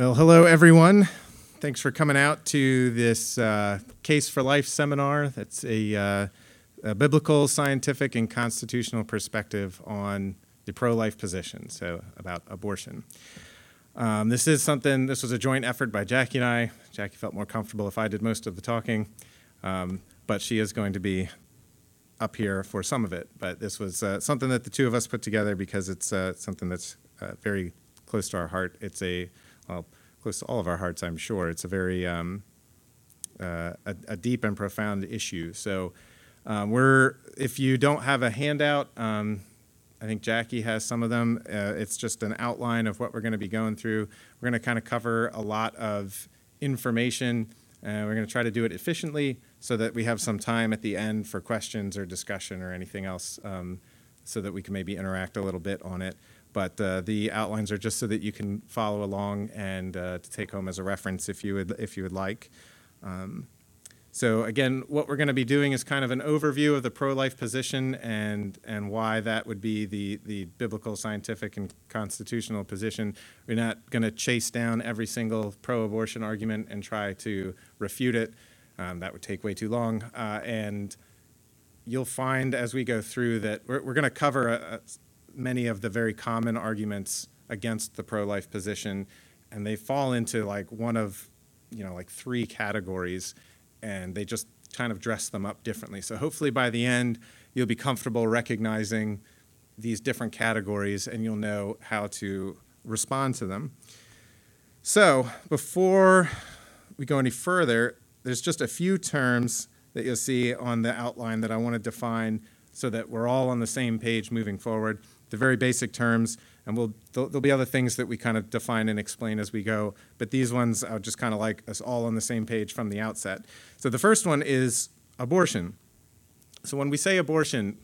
Well, hello, everyone. Thanks for coming out to this uh, Case for Life seminar. That's a, uh, a, biblical, scientific, and constitutional perspective on the pro life position, so about abortion. Um, this is something, this was a joint effort by Jackie and I. Jackie felt more comfortable if I did most of the talking, um, but she is going to be up here for some of it. But this was uh, something that the two of us put together because it's uh, something that's uh, very close to our heart. It's a well, close to all of our hearts, I'm sure. It's a very um, uh, a, a, deep and profound issue. So um, we're if you don't have a handout, um, I think Jackie has some of them. Uh, it's just an outline of what we're going to be going through. We're going to kind of cover a lot of information. and we're going to try to do it efficiently so that we have some time at the end for questions or discussion or anything else um, so that we can maybe interact a little bit on it. But uh, the outlines are just so that you can follow along and uh, to take home as a reference if you would, if you would like. Um, so again, what we're going to be doing is kind of an overview of the pro-life position and and why that would be the the biblical, scientific, and constitutional position. We're not going to chase down every single pro-abortion argument and try to refute it. Um, that would take way too long. Uh, and you'll find as we go through that we're, we're going to cover a, a many of the very common arguments against the pro-life position, and they fall into like one of, you know, like three categories, and they just kind of dress them up differently. So hopefully by the end, you'll be comfortable recognizing these different categories, and you'll know how to respond to them. So before we go any further, there's just a few terms that you'll see on the outline that I want to define so that we're all on the same page moving forward the very basic terms, and we'll, there'll, be other things that we kind of define and explain as we go. But these ones are just kind of like us all on the same page from the outset. So the first one is abortion. So when we say abortion,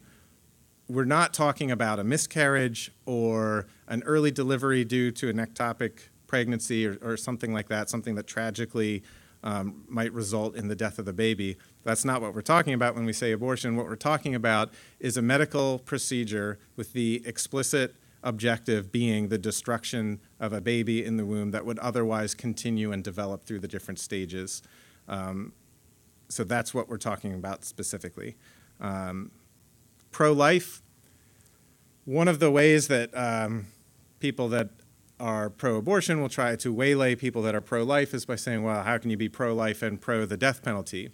we're not talking about a miscarriage or an early delivery due to an ectopic pregnancy or, or something like that, something that tragically um, might result in the death of the baby. That's not what we're talking about when we say abortion. What we're talking about is a medical procedure with the explicit objective being the destruction of a baby in the womb that would otherwise continue and develop through the different stages. Um, so that's what we're talking about specifically. Um, Pro life, one of the ways that um, people that are pro abortion will try to waylay people that are pro life is by saying, well, how can you be pro life and pro the death penalty?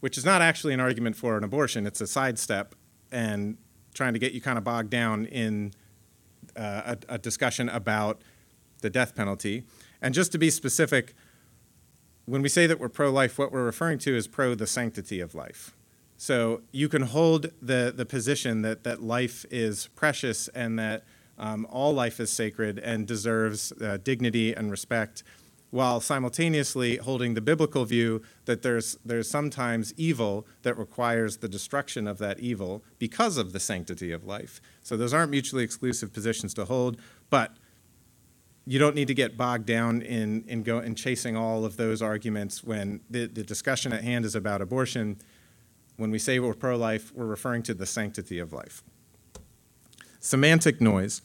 which is not actually an argument for an abortion. It's a sidestep and trying to get you kind of bogged down in uh, a, a, discussion about the death penalty. And just to be specific, when we say that we're pro life, what we're referring to is pro the sanctity of life. So you can hold the, the position that, that life is precious and that um, all life is sacred and deserves uh, dignity and respect while simultaneously holding the biblical view that there's, there's sometimes evil that requires the destruction of that evil because of the sanctity of life. So those aren't mutually exclusive positions to hold, but you don't need to get bogged down in, in, go, in chasing all of those arguments when the, the discussion at hand is about abortion. When we say we're pro life, we're referring to the sanctity of life. Semantic noise.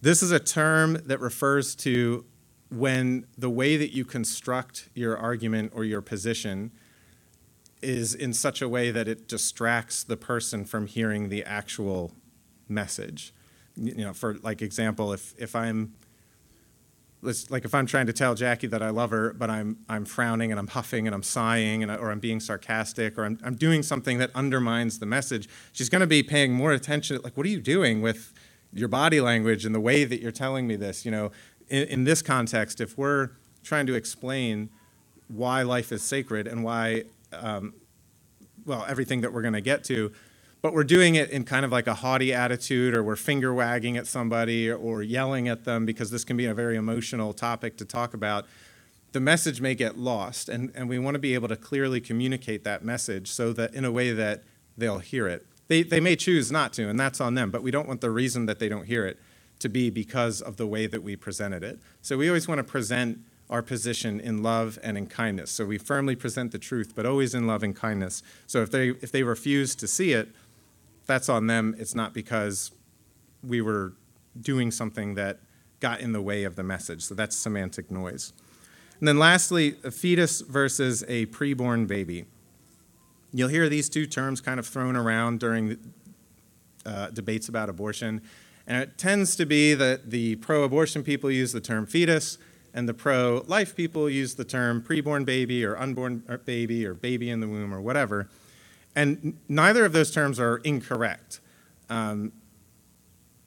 This is a term that refers to when the way that you construct your argument or your position is in such a way that it distracts the person from hearing the actual message. You know, for like example, if if I'm like if I'm trying to tell Jackie that I love her, but I'm I'm frowning and I'm huffing and I'm sighing and or I'm being sarcastic or I'm I'm doing something that undermines the message, she's going to be paying more attention. Like, what are you doing with your body language and the way that you're telling me this? You know, in, in this context, if we're trying to explain why life is sacred and why, um, well, everything that we're going to get to, but we're doing it in kind of like a haughty attitude, or we're finger wagging at somebody or yelling at them because this can be a very emotional topic to talk about. The message may get lost, and, and we want to be able to clearly communicate that message so that in a way that they'll hear it. They, they may choose not to, and that's on them, but we don't want the reason that they don't hear it to be because of the way that we presented it. So we always want to present our position in love and in kindness. So we firmly present the truth, but always in love and kindness. So if they if they refuse to see it, that's on them. It's not because we were doing something that got in the way of the message. So that's semantic noise. And then lastly, a fetus versus a preborn baby. You'll hear these two terms kind of thrown around during uh, debates about abortion. And it tends to be that the pro abortion people use the term fetus, and the pro life people use the term preborn baby or unborn uh, baby or baby in the womb or whatever. And neither of those terms are incorrect. Um,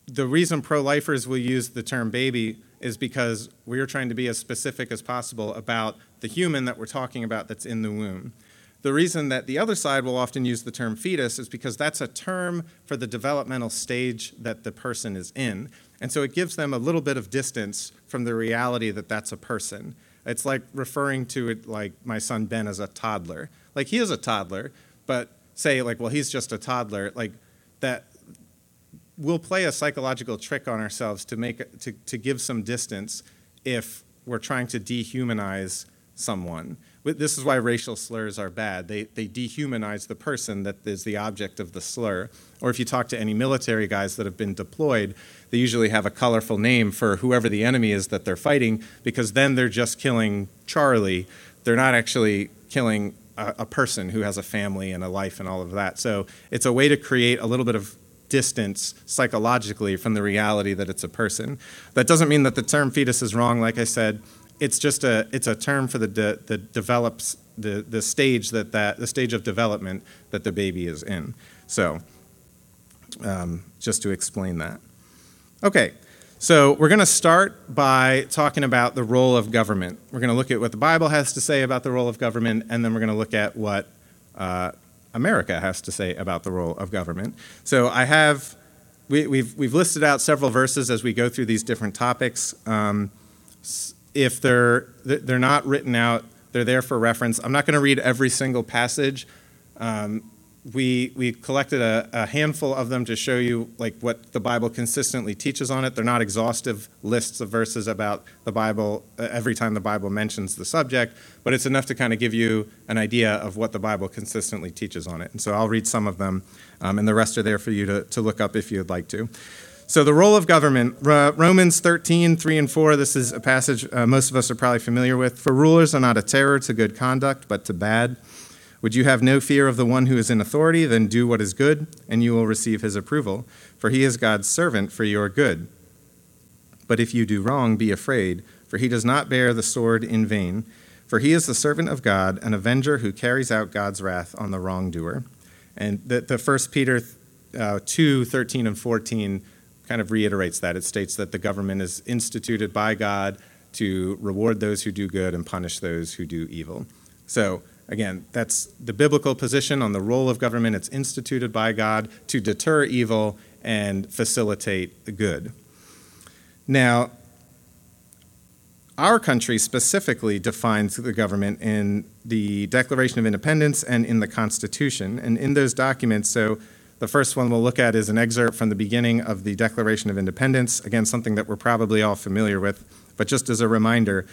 the reason pro lifers will use the term baby is because we're trying to be as specific as possible about the human that we're talking about that's in the womb. The reason that the other side will often use the term fetus is because that's a term for the developmental stage that the person is in. And so it gives them a little bit of distance from the reality that that's a person. It's like referring to it like my son Ben as a toddler. Like he is a toddler, but say like well he's just a toddler like that we'll play a psychological trick on ourselves to make to, to give some distance if we're trying to dehumanize someone this is why racial slurs are bad. They, they dehumanize the person that is the object of the slur. Or if you talk to any military guys that have been deployed, they usually have a colorful name for whoever the enemy is that they're fighting because then they're just killing Charlie. They're not actually killing a, person who has a family and a life and all of that. So it's a way to create a little bit of distance psychologically from the reality that it's a person. That doesn't mean that the term fetus is wrong. Like I said, it's just a it's a term for the de, the develops the the stage that that the stage of development that the baby is in. So, um, just to explain that. Okay, so we're going to start by talking about the role of government. We're going to look at what the Bible has to say about the role of government, and then we're going to look at what uh, America has to say about the role of government. So I have. We, we've, we've listed out several verses as we go through these different topics. Um, if they're they're not written out, they're there for reference. I'm not going to read every single passage. Um, we we collected a, a, handful of them to show you like what the Bible consistently teaches on it. They're not exhaustive lists of verses about the Bible uh, every time the Bible mentions the subject, but it's enough to kind of give you an idea of what the Bible consistently teaches on it. And so I'll read some of them, um, and the rest are there for you to, to look up if you'd like to. So, the role of government, Romans 13, 3 and 4, this is a passage uh, most of us are probably familiar with. For rulers are not a terror to good conduct, but to bad. Would you have no fear of the one who is in authority? Then do what is good, and you will receive his approval, for he is God's servant for your good. But if you do wrong, be afraid, for he does not bear the sword in vain. For he is the servant of God, an avenger who carries out God's wrath on the wrongdoer. And the, the 1 Peter uh, 2 13 and 14 kind of reiterates that. It states that the government is instituted by God to reward those who do good and punish those who do evil. So, again, that's the biblical position on the role of government. It's instituted by God to deter evil and facilitate the good. Now, our country specifically defines the government in the Declaration of Independence and in the Constitution. And in those documents, so the first one we'll look at is an excerpt from the beginning of the Declaration of Independence. Again, something that we're probably all familiar with, but just as a reminder,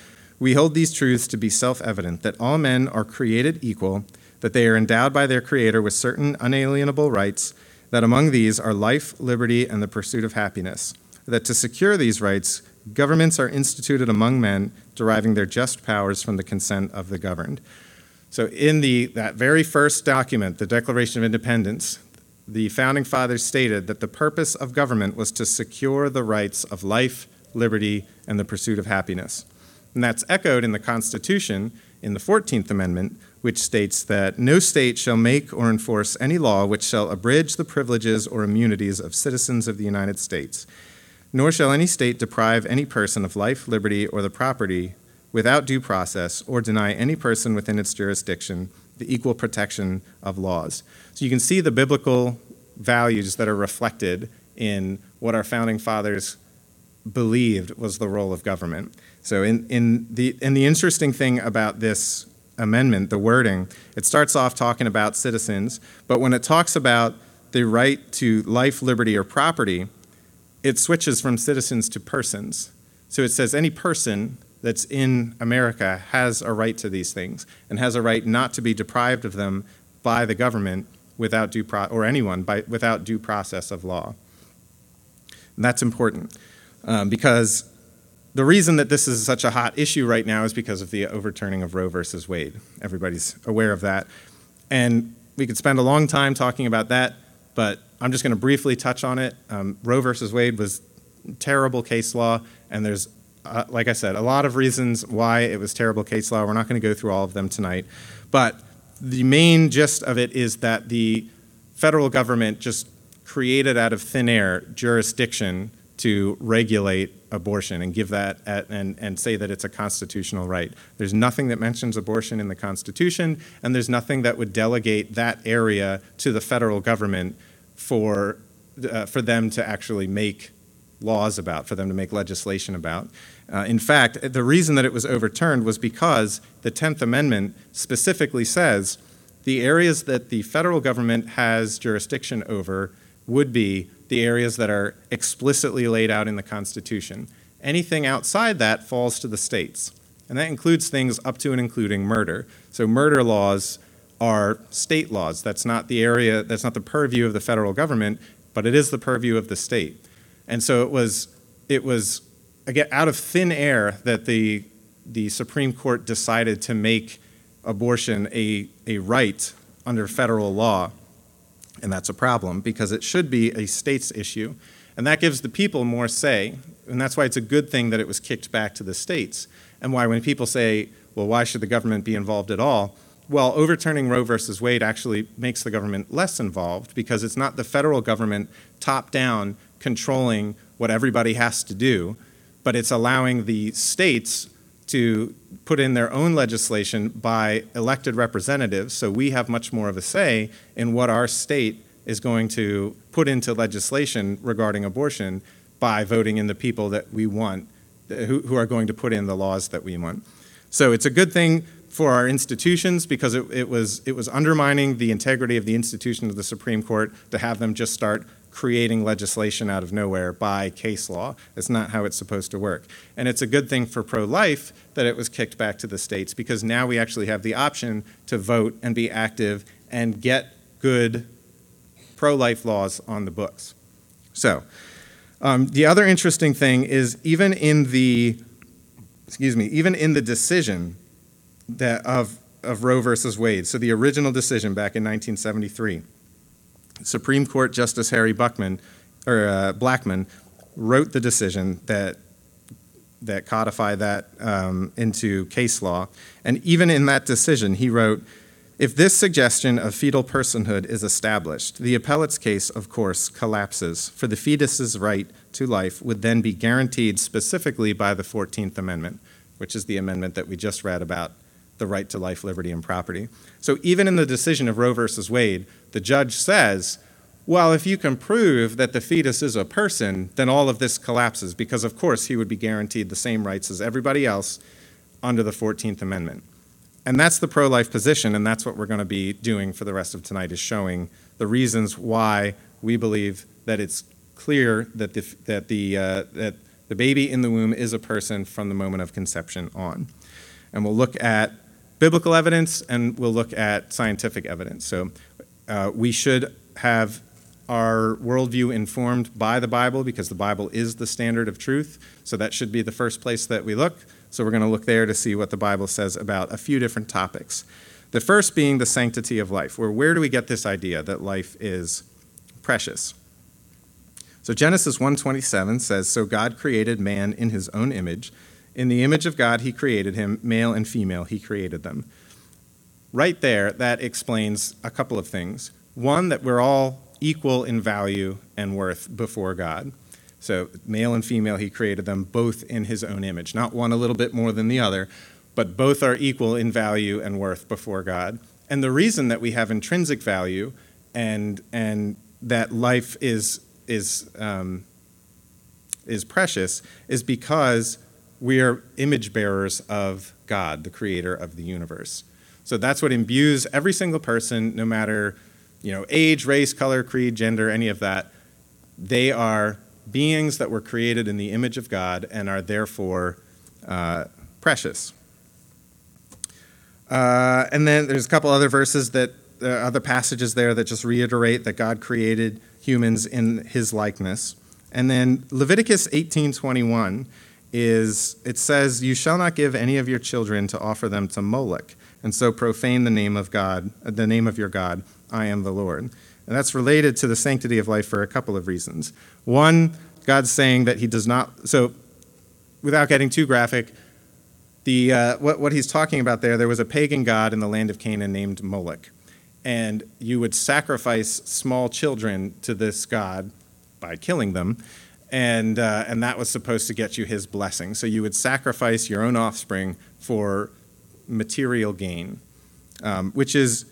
we hold these truths to be self evident that all men are created equal, that they are endowed by their Creator with certain unalienable rights, that among these are life, liberty, and the pursuit of happiness, that to secure these rights, governments are instituted among men, deriving their just powers from the consent of the governed. So, in the, that very first document, the Declaration of Independence, the founding fathers stated that the purpose of government was to secure the rights of life, liberty, and the pursuit of happiness. And that's echoed in the Constitution in the 14th Amendment, which states that no state shall make or enforce any law which shall abridge the privileges or immunities of citizens of the United States, nor shall any state deprive any person of life, liberty, or the property without due process, or deny any person within its jurisdiction the equal protection of laws. So you can see the biblical values that are reflected in what our founding fathers believed was the role of government. So in, in the and the interesting thing about this amendment, the wording, it starts off talking about citizens, but when it talks about the right to life, liberty, or property, it switches from citizens to persons. So it says any person that's in America has a right to these things and has a right not to be deprived of them by the government without due pro- or anyone by, without due process of law. And that's important um, because the reason that this is such a hot issue right now is because of the overturning of Roe versus Wade. Everybody's aware of that. And we could spend a long time talking about that, but I'm just going to briefly touch on it. Um, Roe versus Wade was terrible case law, and there's, uh, like I said, a lot of reasons why it was terrible case law. We're not going to go through all of them tonight. But the main gist of it is that the federal government just created out of thin air jurisdiction to regulate abortion and give that at, and, and say that it's a constitutional right. There's nothing that mentions abortion in the Constitution, and there's nothing that would delegate that area to the federal government for, uh, for them to actually make laws about, for them to make legislation about. Uh, in fact, the reason that it was overturned was because the 10th Amendment specifically says the areas that the federal government has jurisdiction over would be the areas that are explicitly laid out in the Constitution. Anything outside that falls to the states. And that includes things up to and including murder. So, murder laws are state laws. That's not the area, that's not the purview of the federal government, but it is the purview of the state. And so it was, it was again, out of thin air that the, the Supreme Court decided to make abortion a, a right under federal law. And that's a problem because it should be a state's issue. And that gives the people more say. And that's why it's a good thing that it was kicked back to the states. And why, when people say, well, why should the government be involved at all? Well, overturning Roe versus Wade actually makes the government less involved because it's not the federal government top down controlling what everybody has to do, but it's allowing the states to put in their own legislation by elected representatives, so we have much more of a say in what our state is going to put into legislation regarding abortion by voting in the people that we want, who, who are going to put in the laws that we want. So it's a good thing for our institutions because it, it, was, it was undermining the integrity of the institution of the Supreme Court to have them just start creating legislation out of nowhere by case law. It's not how it's supposed to work. And it's a good thing for pro life that it was kicked back to the states because now we actually have the option to vote and be active and get good pro life laws on the books. So, um, the other interesting thing is even in the excuse me, even in the decision that of, of Roe versus Wade, so the original decision back in 1973, Supreme Court Justice Harry Buckman or uh, Blackmun wrote the decision that that codify that um, into case law. And even in that decision, he wrote, if this suggestion of fetal personhood is established, the appellate's case, of course, collapses, for the fetus's right to life would then be guaranteed specifically by the 14th Amendment, which is the amendment that we just read about the right to life, liberty, and property. So even in the decision of Roe versus Wade, the judge says, well, if you can prove that the fetus is a person, then all of this collapses because, of course, he would be guaranteed the same rights as everybody else under the 14th Amendment. And that's the pro life position, and that's what we're going to be doing for the rest of tonight is showing the reasons why we believe that it's clear that the, that the, uh, that the baby in the womb is a person from the moment of conception on. And we'll look at biblical evidence and we'll look at scientific evidence. So uh, we should have our worldview informed by the Bible because the Bible is the standard of truth. So that should be the first place that we look. So we're going to look there to see what the Bible says about a few different topics. The first being the sanctity of life, where where do we get this idea that life is precious? So Genesis 1:27 says, "So God created man in his own image, in the image of God, he created him, male and female, he created them. Right there, that explains a couple of things. One, that we're all equal in value and worth before God. So, male and female, he created them both in his own image. Not one a little bit more than the other, but both are equal in value and worth before God. And the reason that we have intrinsic value and, and that life is, is, um, is precious is because we are image bearers of God, the creator of the universe. So that's what imbues every single person, no matter you know, age, race, color, creed, gender, any of that. They are beings that were created in the image of God and are therefore uh, precious. Uh, and then there's a couple other verses that, uh, other passages there that just reiterate that God created humans in his likeness. And then Leviticus 18:21 is it says, You shall not give any of your children to offer them to Moloch, and so profane the name of God, the name of your God. I am the Lord. And that's related to the sanctity of life for a couple of reasons. One, God's saying that He does not, so without getting too graphic, the, uh, what, what he's talking about there, there was a pagan god in the land of Canaan named Moloch. And you would sacrifice small children to this god by killing them. And, uh, and that was supposed to get you his blessing. So you would sacrifice your own offspring for material gain, um, which is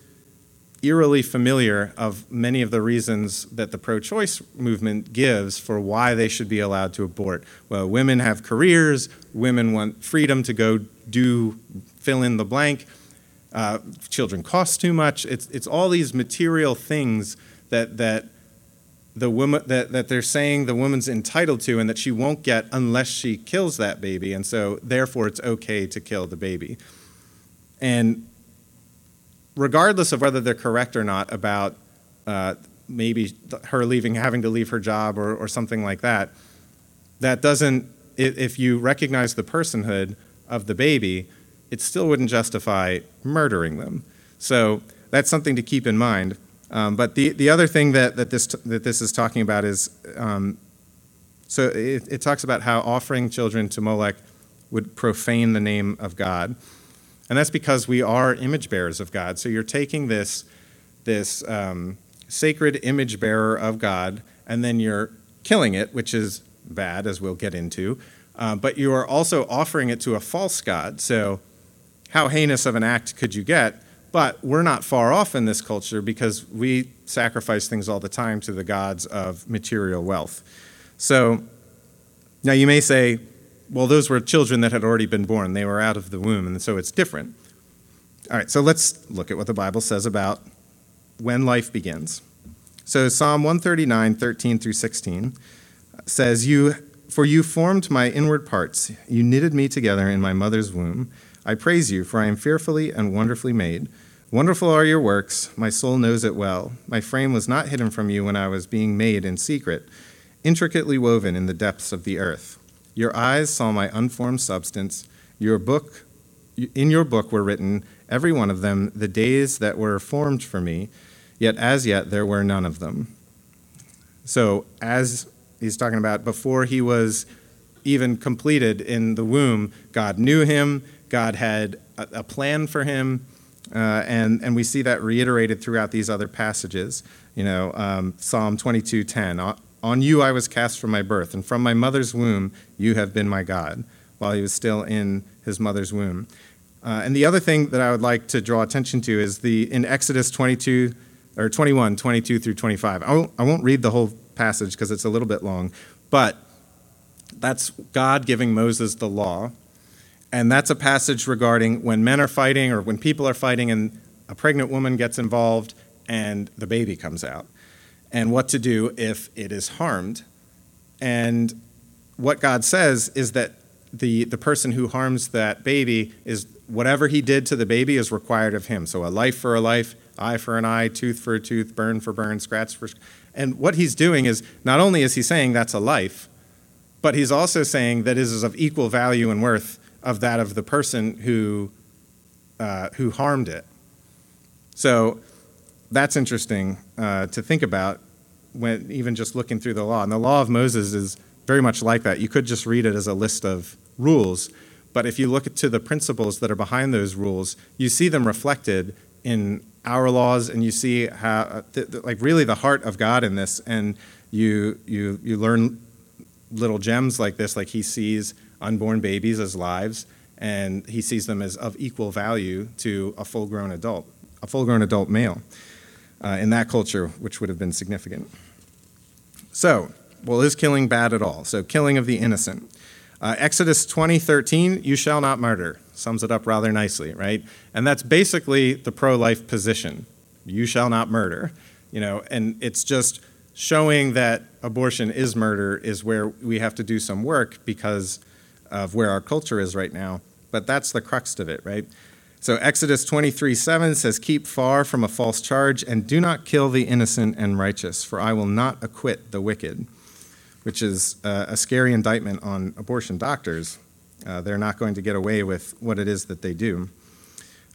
eerily familiar of many of the reasons that the pro-choice movement gives for why they should be allowed to abort. Well, women have careers, women want freedom to go do fill in the blank. Uh, children cost too much. It's it's all these material things that that the woman that, that they're saying the woman's entitled to and that she won't get unless she kills that baby, and so therefore it's okay to kill the baby. And regardless of whether they're correct or not about uh, maybe her leaving, having to leave her job or, or something like that, that doesn't, if you recognize the personhood of the baby, it still wouldn't justify murdering them. So that's something to keep in mind. Um, but the, the other thing that, that, this, that this is talking about is um, so it, it talks about how offering children to Molech would profane the name of God. And that's because we are image bearers of God. So you're taking this, this um, sacred image bearer of God, and then you're killing it, which is bad, as we'll get into. Uh, but you are also offering it to a false God. So, how heinous of an act could you get? But we're not far off in this culture because we sacrifice things all the time to the gods of material wealth. So, now you may say, well, those were children that had already been born. They were out of the womb, and so it's different. All right, so let's look at what the Bible says about when life begins. So Psalm 139, 13 through 16 says, You for you formed my inward parts, you knitted me together in my mother's womb. I praise you, for I am fearfully and wonderfully made. Wonderful are your works, my soul knows it well. My frame was not hidden from you when I was being made in secret, intricately woven in the depths of the earth. Your eyes saw my unformed substance. Your book, in your book were written, every one of them, the days that were formed for me, yet as yet there were none of them. So, as he's talking about, before he was even completed in the womb, God knew him, God had a, plan for him, uh, and, and we see that reiterated throughout these other passages. You know, um, Psalm 22:10, on you I was cast from my birth, and from my mother's womb you have been my God, while he was still in his mother's womb. Uh, and the other thing that I would like to draw attention to is the in Exodus 22 or 21, 22 through 25. I won't, I won't read the whole passage because it's a little bit long, but that's God giving Moses the law. And that's a passage regarding when men are fighting or when people are fighting and a pregnant woman gets involved and the baby comes out and what to do if it is harmed. And what God says is that the, the person who harms that baby is whatever he did to the baby is required of him. So a life for a life, eye for an eye, tooth for a tooth, burn for burn, scratch for. And what he's doing is not only is he saying that's a life, but he's also saying that it is of equal value and worth of that of the person who uh, who harmed it. So that's interesting uh, to think about when even just looking through the law. And the law of Moses is very much like that. You could just read it as a list of rules, but if you look to the principles that are behind those rules, you see them reflected in our laws, and you see how, th- th- like, really the heart of God in this. And you you you learn little gems like this, like He sees unborn babies as lives, and He sees them as of equal value to a full-grown adult, a full-grown adult male uh, in that culture, which would have been significant. So, well, is killing bad at all? So, killing of the innocent. Uh, Exodus 20:13, "You shall not murder," sums it up rather nicely, right? And that's basically the pro-life position. You shall not murder, you know, and it's just showing that abortion is murder is where we have to do some work because of where our culture is right now. But that's the crux of it, right? So Exodus 23 7 says, Keep far from a false charge and do not kill the innocent and righteous, for I will not acquit the wicked. which is uh, a scary indictment on abortion doctors. Uh, they're not going to get away with what it is that they do.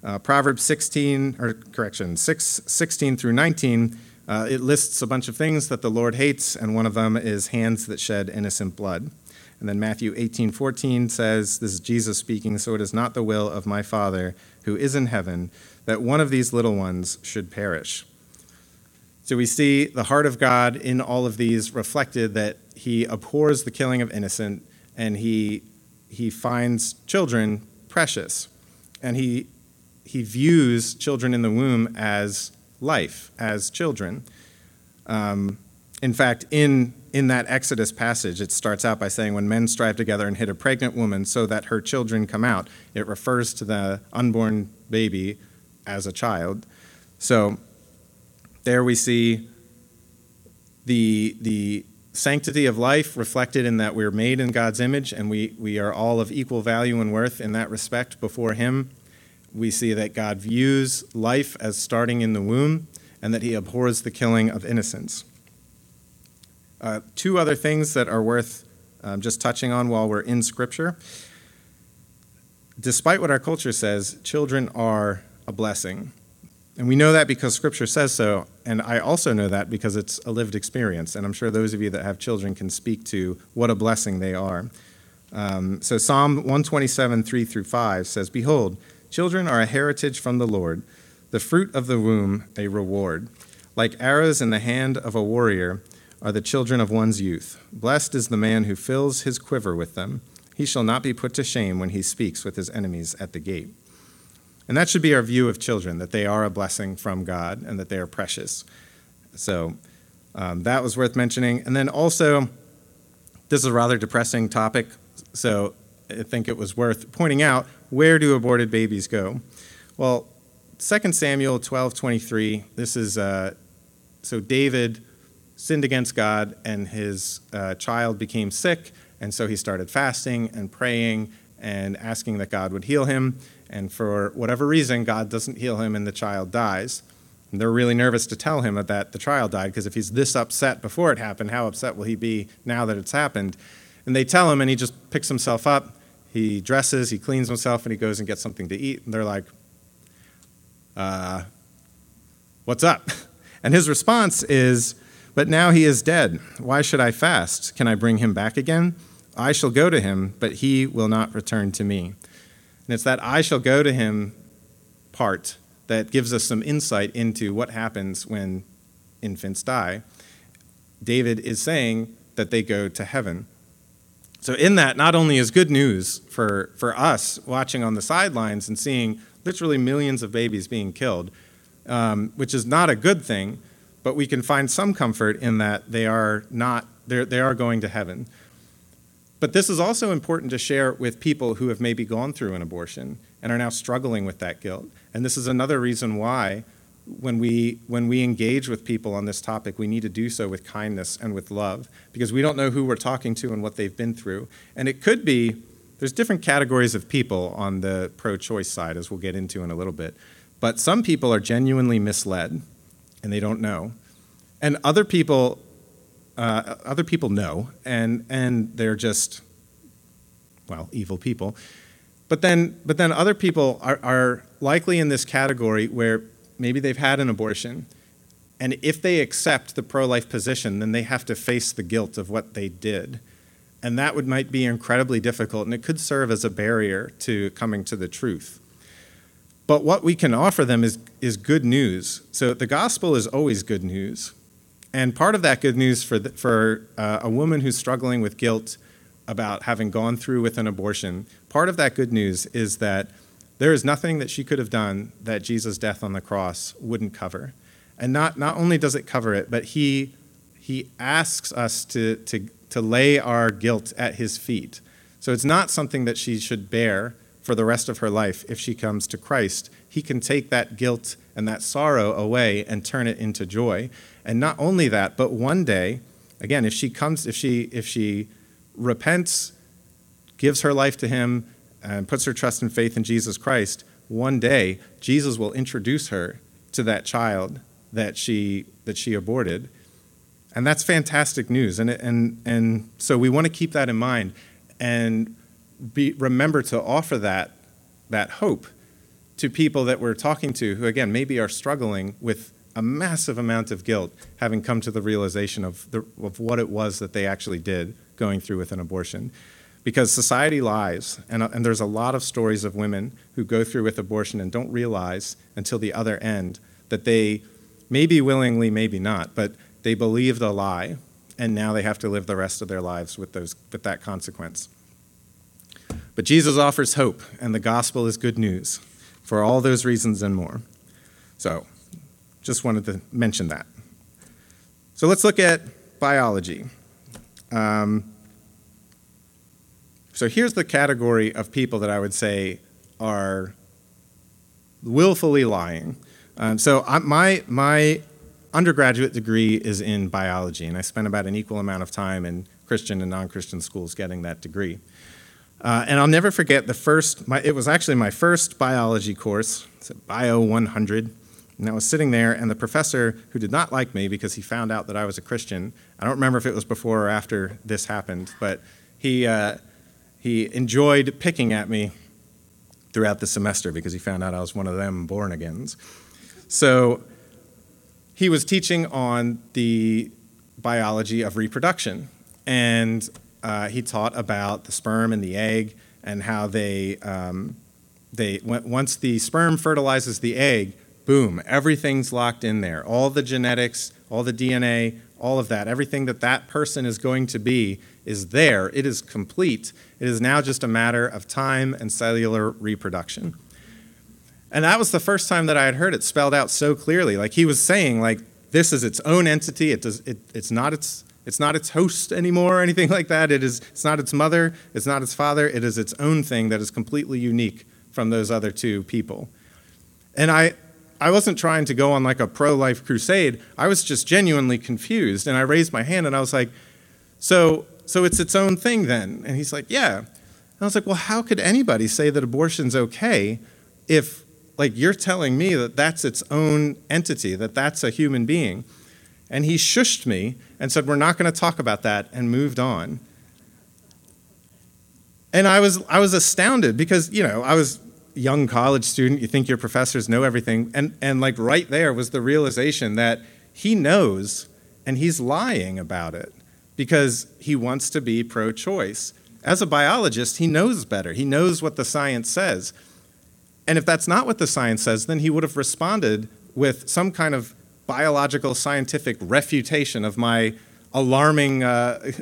Uh, Proverbs 16, or correction, 6, 16 through 19, uh, it lists a bunch of things that the Lord hates, and one of them is hands that shed innocent blood. And then Matthew 18, 14 says, This is Jesus speaking, so it is not the will of my Father who is in heaven that one of these little ones should perish. So we see the heart of God in all of these reflected that he abhors the killing of innocent and he, he finds children precious. And he, he views children in the womb as life, as children. Um, in fact, in, in that Exodus passage, it starts out by saying, When men strive together and hit a pregnant woman so that her children come out, it refers to the unborn baby as a child. So there we see the, the sanctity of life reflected in that we're made in God's image and we, we are all of equal value and worth in that respect before Him. We see that God views life as starting in the womb and that He abhors the killing of innocents. Uh, two other things that are worth um, just touching on while we're in Scripture. Despite what our culture says, children are a blessing. And we know that because Scripture says so, and I also know that because it's a lived experience. And I'm sure those of you that have children can speak to what a blessing they are. Um, so Psalm 127, 3 through 5 says, Behold, children are a heritage from the Lord, the fruit of the womb a reward. Like arrows in the hand of a warrior are the children of one's youth. Blessed is the man who fills his quiver with them. He shall not be put to shame when he speaks with his enemies at the gate. And that should be our view of children, that they are a blessing from God and that they are precious. So um, that was worth mentioning. And then also, this is a rather depressing topic, so I think it was worth pointing out where do aborted babies go? Well, 2 Samuel 12 23, this is uh, so David sinned against God and his uh, child became sick, and so he started fasting and praying and asking that God would heal him. And for whatever reason, God doesn't heal him and the child dies. And they're really nervous to tell him that the child died because if he's this upset before it happened, how upset will he be now that it's happened? And they tell him, and he just picks himself up. He dresses, he cleans himself, and he goes and gets something to eat. And they're like, uh, What's up? And his response is, But now he is dead. Why should I fast? Can I bring him back again? I shall go to him, but he will not return to me. And it's that I shall go to him part that gives us some insight into what happens when infants die. David is saying that they go to heaven. So, in that, not only is good news for, for us watching on the sidelines and seeing literally millions of babies being killed, um, which is not a good thing, but we can find some comfort in that they are not, they are going to heaven. But this is also important to share with people who have maybe gone through an abortion and are now struggling with that guilt. And this is another reason why when we when we engage with people on this topic, we need to do so with kindness and with love because we don't know who we're talking to and what they've been through. And it could be there's different categories of people on the pro-choice side as we'll get into in a little bit. But some people are genuinely misled and they don't know. And other people uh, other people know, and and they're just well evil people. But then but then other people are, are likely in this category where maybe they've had an abortion, and if they accept the pro-life position, then they have to face the guilt of what they did. And that would might be incredibly difficult, and it could serve as a barrier to coming to the truth. But what we can offer them is, is good news. So the gospel is always good news. And part of that good news for, the, for uh, a woman who's struggling with guilt about having gone through with an abortion, part of that good news is that there is nothing that she could have done that Jesus' death on the cross wouldn't cover. And not, not only does it cover it, but he, he asks us to, to, to lay our guilt at his feet. So it's not something that she should bear for the rest of her life if she comes to Christ. He can take that guilt and that sorrow away and turn it into joy. And not only that, but one day, again, if she comes, if she if she repents, gives her life to him, and puts her trust and faith in Jesus Christ, one day Jesus will introduce her to that child that she that she aborted. And that's fantastic news. And, and, and so we want to keep that in mind and be, remember to offer that, that hope to people that we're talking to who, again, maybe are struggling with a massive amount of guilt, having come to the realization of, the, of what it was that they actually did going through with an abortion. Because society lies, and, and there's a lot of stories of women who go through with abortion and don't realize until the other end that they, maybe willingly, maybe not, but they believed a lie, and now they have to live the rest of their lives with, those, with that consequence. But Jesus offers hope, and the gospel is good news for all those reasons and more. So, just wanted to mention that. So, let's look at biology. Um, so, here's the category of people that I would say are willfully lying. Um, so, I, my, my undergraduate degree is in biology, and I spent about an equal amount of time in Christian and non Christian schools getting that degree. Uh, and I'll never forget the first, my, it was actually my first biology course, it's Bio 100. And I was sitting there, and the professor, who did not like me because he found out that I was a Christian, I don't remember if it was before or after this happened, but he, uh, he enjoyed picking at me throughout the semester because he found out I was one of them born agains. So he was teaching on the biology of reproduction. And uh, he taught about the sperm and the egg and how they, um, they once the sperm fertilizes the egg, boom, everything's locked in there. All the genetics, all the DNA, all of that, everything that that person is going to be is there. It is complete. It is now just a matter of time and cellular reproduction. And that was the first time that I had heard it spelled out so clearly. Like he was saying, like this is its own entity. It does. It, it's not its it's not its host anymore or anything like that. It is, it's not its mother, it's not its father. It is its own thing that is completely unique from those other two people. And I, I wasn't trying to go on like a pro life crusade. I was just genuinely confused. And I raised my hand and I was like, so, so it's its own thing then? And he's like, yeah. And I was like, well, how could anybody say that abortion's okay if, like, you're telling me that that's its own entity, that that's a human being? And he shushed me and said, We're not going to talk about that, and moved on. And I was, I was astounded because, you know, I was a young college student. You think your professors know everything. And, and like right there was the realization that he knows and he's lying about it because he wants to be pro choice. As a biologist, he knows better. He knows what the science says. And if that's not what the science says, then he would have responded with some kind of biological scientific refutation of my alarming uh,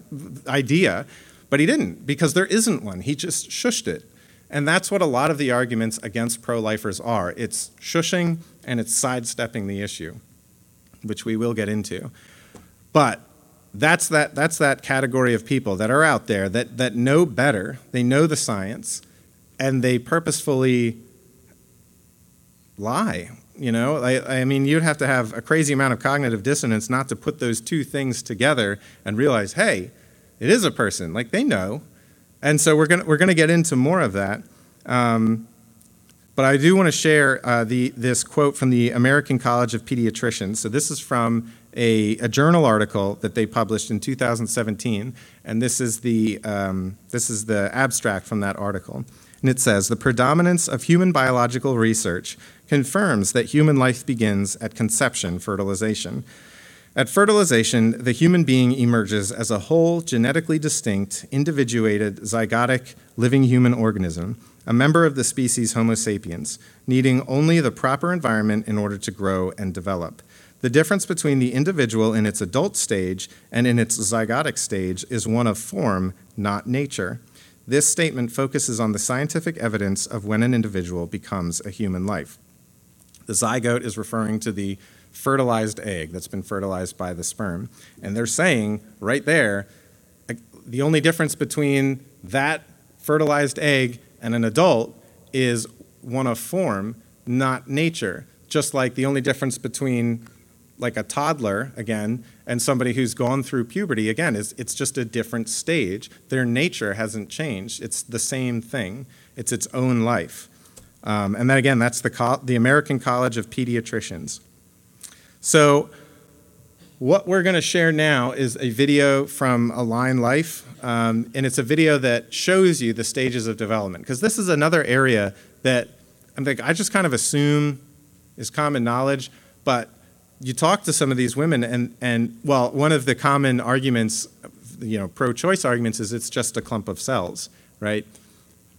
idea, but he didn't because there isn't one. He just shushed it. And that's what a lot of the arguments against pro lifers are it's shushing and it's sidestepping the issue, which we will get into. But that's that, that's that category of people that are out there that, that know better, they know the science, and they purposefully lie you know, I, I, mean, you'd have to have a crazy amount of cognitive dissonance not to put those two things together and realize, hey, it is a person. Like they know, and so we're gonna we're gonna get into more of that. Um, but I do want to share uh, the this quote from the American College of Pediatricians. So this is from a, a journal article that they published in 2017, and this is the um, this is the abstract from that article. And it says the predominance of human biological research confirms that human life begins at conception, fertilization. At fertilization, the human being emerges as a whole, genetically distinct, individuated, zygotic, living human organism, a member of the species Homo sapiens, needing only the proper environment in order to grow and develop. The difference between the individual in its adult stage and in its zygotic stage is one of form, not nature. This statement focuses on the scientific evidence of when an individual becomes a human life. The zygote is referring to the fertilized egg that's been fertilized by the sperm. And they're saying right there, the only difference between that fertilized egg and an adult is one of form, not nature. Just like the only difference between like a toddler again and somebody who's gone through puberty again is it's just a different stage their nature hasn't changed it's the same thing it's its own life um, and then again, that's the, the American College of Pediatricians. So, what we're going to share now is a video from Align Life, um, and it's a video that shows you the stages of development. Because this is another area that I'm like, I just kind of assume is common knowledge, but you talk to some of these women, and and well, one of the common arguments, you know, pro-choice arguments is it's just a clump of cells, right?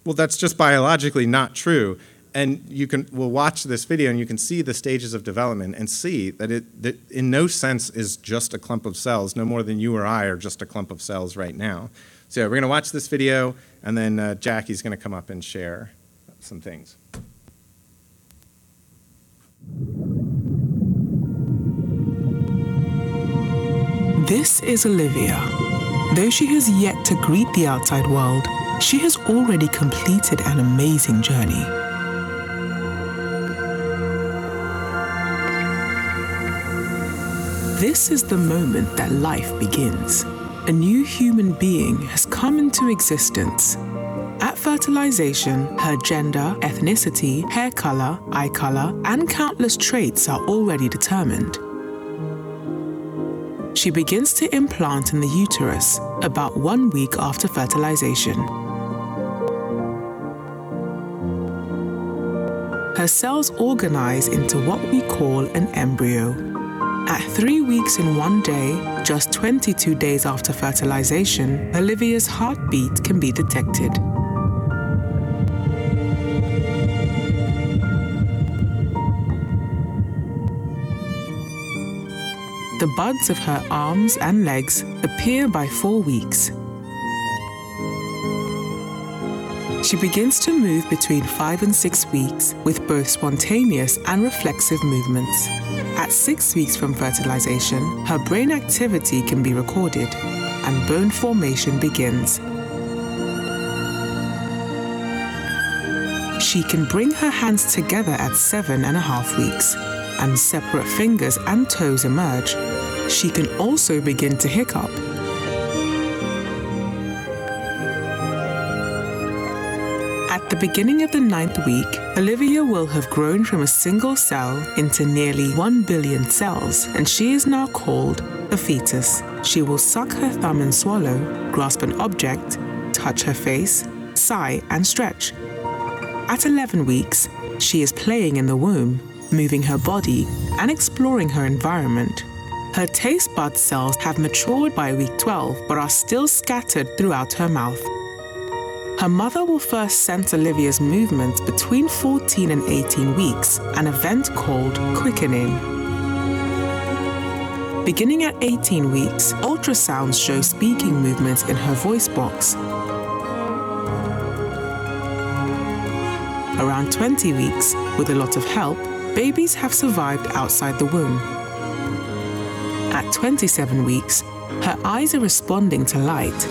Well, that's just biologically not true and you can we'll watch this video and you can see the stages of development and see that it that in no sense is just a clump of cells no more than you or i are just a clump of cells right now. So we're going to watch this video and then uh, jackie's going to come up and share some things. This is olivia. Though she has yet to greet the outside world she has already completed an amazing journey This is the moment that life begins. A new human being has come into existence. At fertilization, her gender, ethnicity, hair color, eye color, and countless traits are already determined. She begins to implant in the uterus about one week after fertilization. Her cells organize into what we call an embryo. At three weeks and one day, just 22 days after fertilization, Olivia's heartbeat can be detected. The buds of her arms and legs appear by four weeks. She begins to move between five and six weeks with both spontaneous and reflexive movements. At six weeks from fertilization, her brain activity can be recorded and bone formation begins. She can bring her hands together at seven and a half weeks, and separate fingers and toes emerge. She can also begin to hiccup the beginning of the ninth week, Olivia will have grown from a single cell into nearly 1 billion cells, and she is now called a fetus. She will suck her thumb and swallow, grasp an object, touch her face, sigh, and stretch. At 11 weeks, she is playing in the womb, moving her body, and exploring her environment. Her taste bud cells have matured by week 12 but are still scattered throughout her mouth. Her mother will first sense Olivia's movements between 14 and 18 weeks, an event called quickening. Beginning at 18 weeks, ultrasounds show speaking movements in her voice box. Around 20 weeks, with a lot of help, babies have survived outside the womb. At 27 weeks, her eyes are responding to light,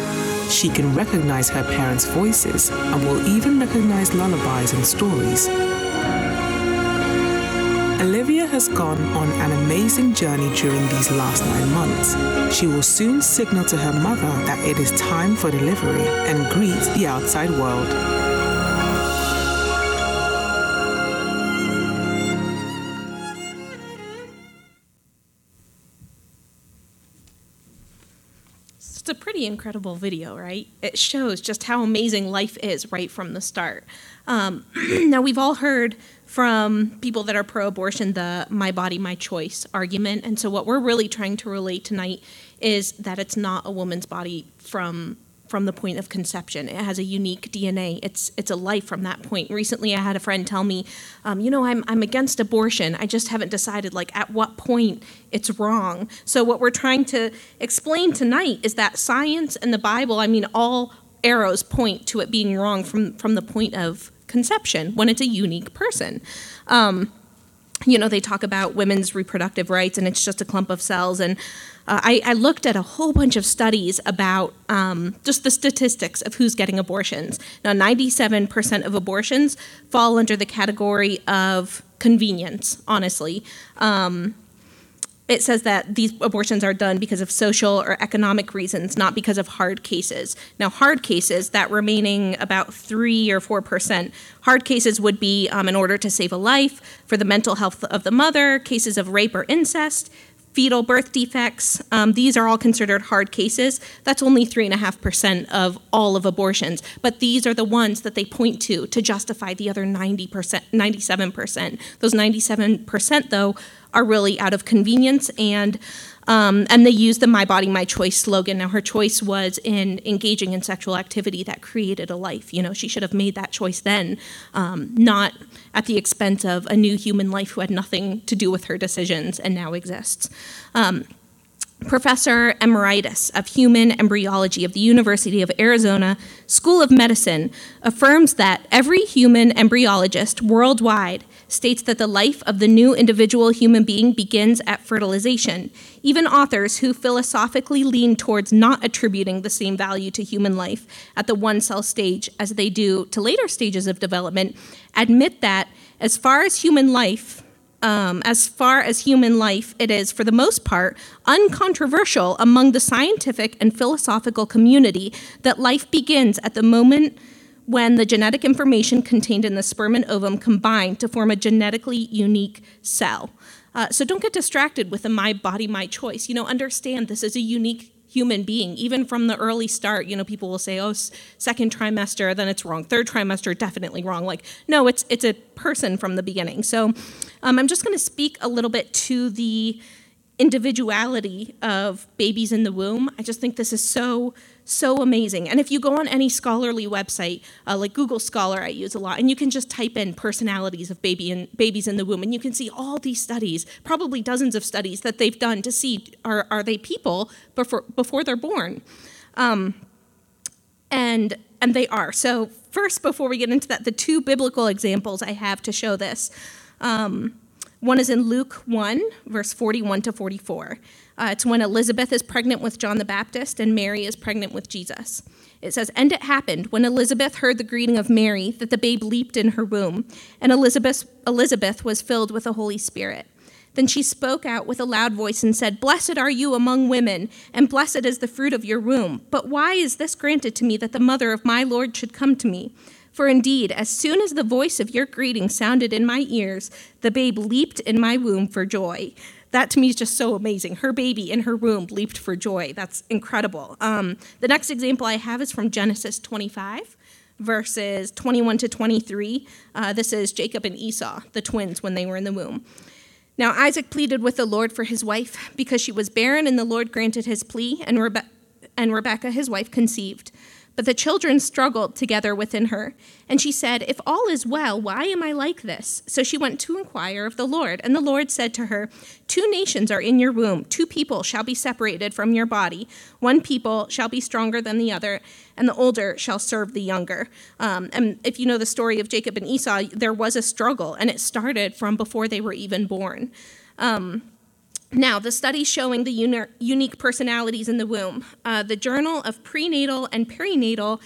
she can recognize her parents' voices and will even recognize lullabies and stories. Olivia has gone on an amazing journey during these last nine months. She will soon signal to her mother that it is time for delivery and greet the outside world. Incredible video, right? It shows just how amazing life is right from the start. Um, now, we've all heard from people that are pro abortion the my body, my choice argument. And so, what we're really trying to relate tonight is that it's not a woman's body from from the point of conception. It has a unique DNA. It's it's a life from that point. Recently, I had a friend tell me, um, you know, I'm I'm against abortion. I just haven't decided like at what point it's wrong. So what we're trying to explain tonight is that science and the Bible. I mean, all arrows point to it being wrong from from the point of conception when it's a unique person. Um, you know, they talk about women's reproductive rights and it's just a clump of cells. And uh, I, I, looked at a whole bunch of studies about um, just the statistics of who's getting abortions. Now, 97% of abortions fall under the category of convenience, honestly. Um, it says that these abortions are done because of social or economic reasons, not because of hard cases. Now, hard cases, that remaining about 3 or 4%, hard cases would be um, in order to save a life, for the mental health of the mother, cases of rape or incest, fetal birth defects, um, these are all considered hard cases. That's only 3.5% of all of abortions, but these are the ones that they point to to justify the other 90%, 97%. Those 97%, though, are really out of convenience and um, and they used the My Body, My Choice slogan. Now, her choice was in engaging in sexual activity that created a life. You know, she should have made that choice then, um, not at the expense of a new human life who had nothing to do with her decisions and now exists. Um, Professor Emeritus of Human Embryology of the University of Arizona School of Medicine affirms that every human embryologist worldwide states that the life of the new individual human being begins at fertilization. Even authors who philosophically lean towards not attributing the same value to human life at the one cell stage as they do to later stages of development admit that, as far as human life, um, as far as human life, it is, for the most part, uncontroversial among the scientific and philosophical community that life begins at the moment when the genetic information contained in the sperm and ovum combine to form a genetically unique cell. Uh, so don't get distracted with the my body, my choice. You know, understand this is a unique human being. Even from the early start, you know, people will say, "Oh, second trimester, then it's wrong. Third trimester, definitely wrong." Like, no, it's it's a person from the beginning. So, um, I'm just going to speak a little bit to the individuality of babies in the womb. I just think this is so so amazing. And if you go on any scholarly website, uh, like Google Scholar, I use a lot, and you can just type in personalities of baby and babies in the womb, and you can see all these studies, probably dozens of studies that they've done to see are are they people before before they're born, um, and and they are. So first, before we get into that, the two biblical examples I have to show this. Um, one is in Luke 1, verse 41 to 44. Uh, it's when Elizabeth is pregnant with John the Baptist and Mary is pregnant with Jesus. It says, And it happened when Elizabeth heard the greeting of Mary that the babe leaped in her womb, and Elizabeth, Elizabeth was filled with the Holy Spirit. Then she spoke out with a loud voice and said, Blessed are you among women, and blessed is the fruit of your womb. But why is this granted to me that the mother of my Lord should come to me? For indeed, as soon as the voice of your greeting sounded in my ears, the babe leaped in my womb for joy that to me is just so amazing. Her baby in her womb leaped for joy. That's incredible. Um, the next example I have is from Genesis 25, verses 21 to 23. Uh, this is Jacob and Esau, the twins, when they were in the womb. Now Isaac pleaded with the Lord for his wife because she was barren, and the Lord granted his plea, and, Rebe- and Rebekah, his wife, conceived. But the children struggled together within her. And she said, If all is well, why am I like this? So she went to inquire of the Lord. And the Lord said to her, Two nations are in your womb, two people shall be separated from your body. One people shall be stronger than the other, and the older shall serve the younger. Um, and if you know the story of Jacob and Esau, there was a struggle, and it started from before they were even born. Um, now, the study showing the uni- unique personalities in the womb, uh, the Journal of Prenatal and Perinatal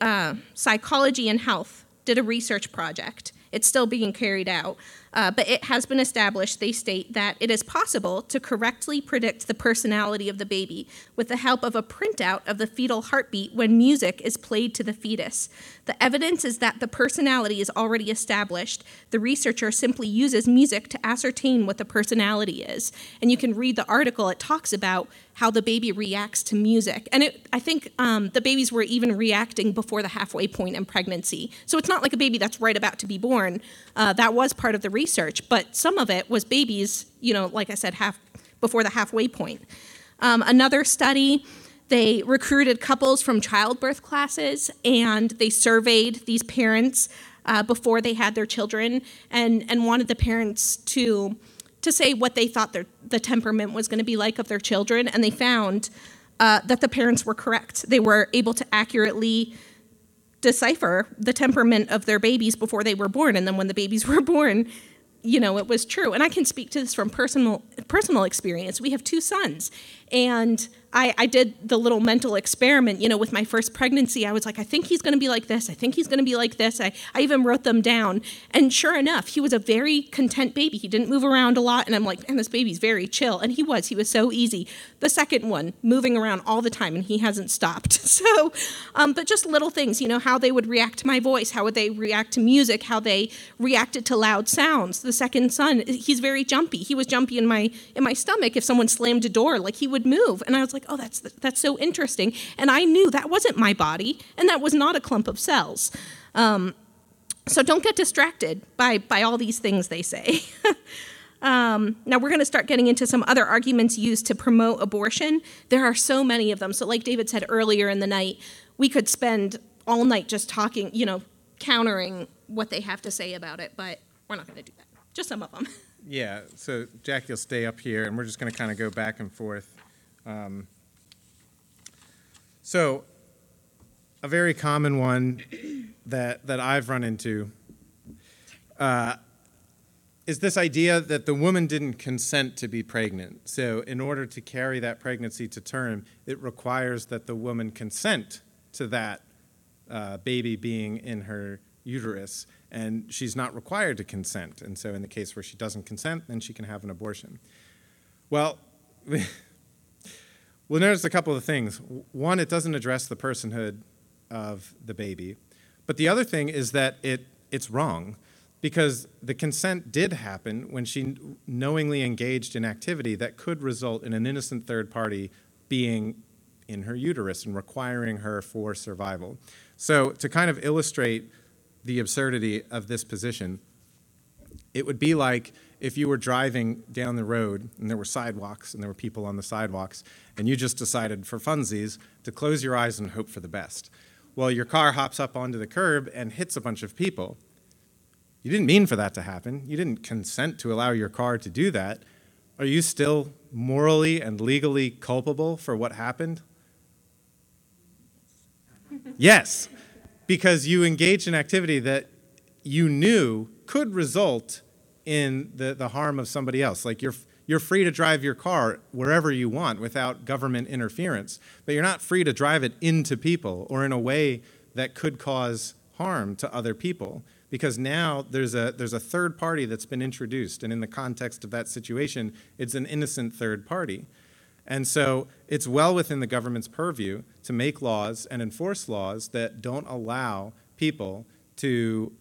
uh, Psychology and Health did a research project. It's still being carried out. Uh, but it has been established, they state, that it is possible to correctly predict the personality of the baby with the help of a printout of the fetal heartbeat when music is played to the fetus. The evidence is that the personality is already established. The researcher simply uses music to ascertain what the personality is. And you can read the article, it talks about how the baby reacts to music. And it, I think um, the babies were even reacting before the halfway point in pregnancy. So it's not like a baby that's right about to be born. Uh, that was part of the research, but some of it was babies, you know, like I said, half before the halfway point. Um, another study, they recruited couples from childbirth classes and they surveyed these parents uh, before they had their children and, and wanted the parents to to say what they thought their, the temperament was going to be like of their children, and they found uh, that the parents were correct. They were able to accurately decipher the temperament of their babies before they were born, and then when the babies were born, you know, it was true. And I can speak to this from personal personal experience. We have two sons, and I, I did the little mental experiment, you know, with my first pregnancy. I was like, I think he's going to be like this. I think he's going to be like this. I, I even wrote them down. And sure enough, he was a very content baby. He didn't move around a lot. And I'm like, man, this baby's very chill. And he was. He was so easy. The second one, moving around all the time, and he hasn't stopped. So, um, but just little things, you know, how they would react to my voice, how would they react to music, how they reacted to loud sounds. The second son, he's very jumpy. He was jumpy in my in my stomach if someone slammed a door, like he would move. And I was like, oh, that's that's so interesting. And I knew that wasn't my body, and that was not a clump of cells. Um, so don't get distracted by by all these things they say. Um, now we're going to start getting into some other arguments used to promote abortion. There are so many of them. So, like David said earlier in the night, we could spend all night just talking, you know, countering what they have to say about it, but we're not going to do that. Just some of them. Yeah, so Jackie will stay up here, and we're just going to kind of go back and forth. Um, so, a very common one that that I've run into uh, is this idea that the woman didn't consent to be pregnant. So, in order to carry that pregnancy to term, it requires that the woman consent to that uh, baby being in her uterus, and she's not required to consent. And so, in the case where she doesn't consent, then she can have an abortion. Well, we'll notice a couple of things. One, it doesn't address the personhood of the baby, but the other thing is that it it's wrong because the consent did happen when she knowingly engaged in activity that could result in an innocent third party being in her uterus and requiring her for survival. So, to kind of illustrate the absurdity of this position, it would be like if you were driving down the road and there were sidewalks and there were people on the sidewalks, and you just decided for funsies to close your eyes and hope for the best. Well, your car hops up onto the curb and hits a bunch of people. You didn't mean for that to happen. You didn't consent to allow your car to do that. Are you still morally and legally culpable for what happened? yes, because you engaged in activity that you knew could result in the, the harm of somebody else. Like you're, you're free to drive your car wherever you want without government interference, but you're not free to drive it into people or in a way that could cause harm to other people because now there's a there's a third party that's been introduced and in the context of that situation it's an innocent third party and so it's well within the government's purview to make laws and enforce laws that don't allow people to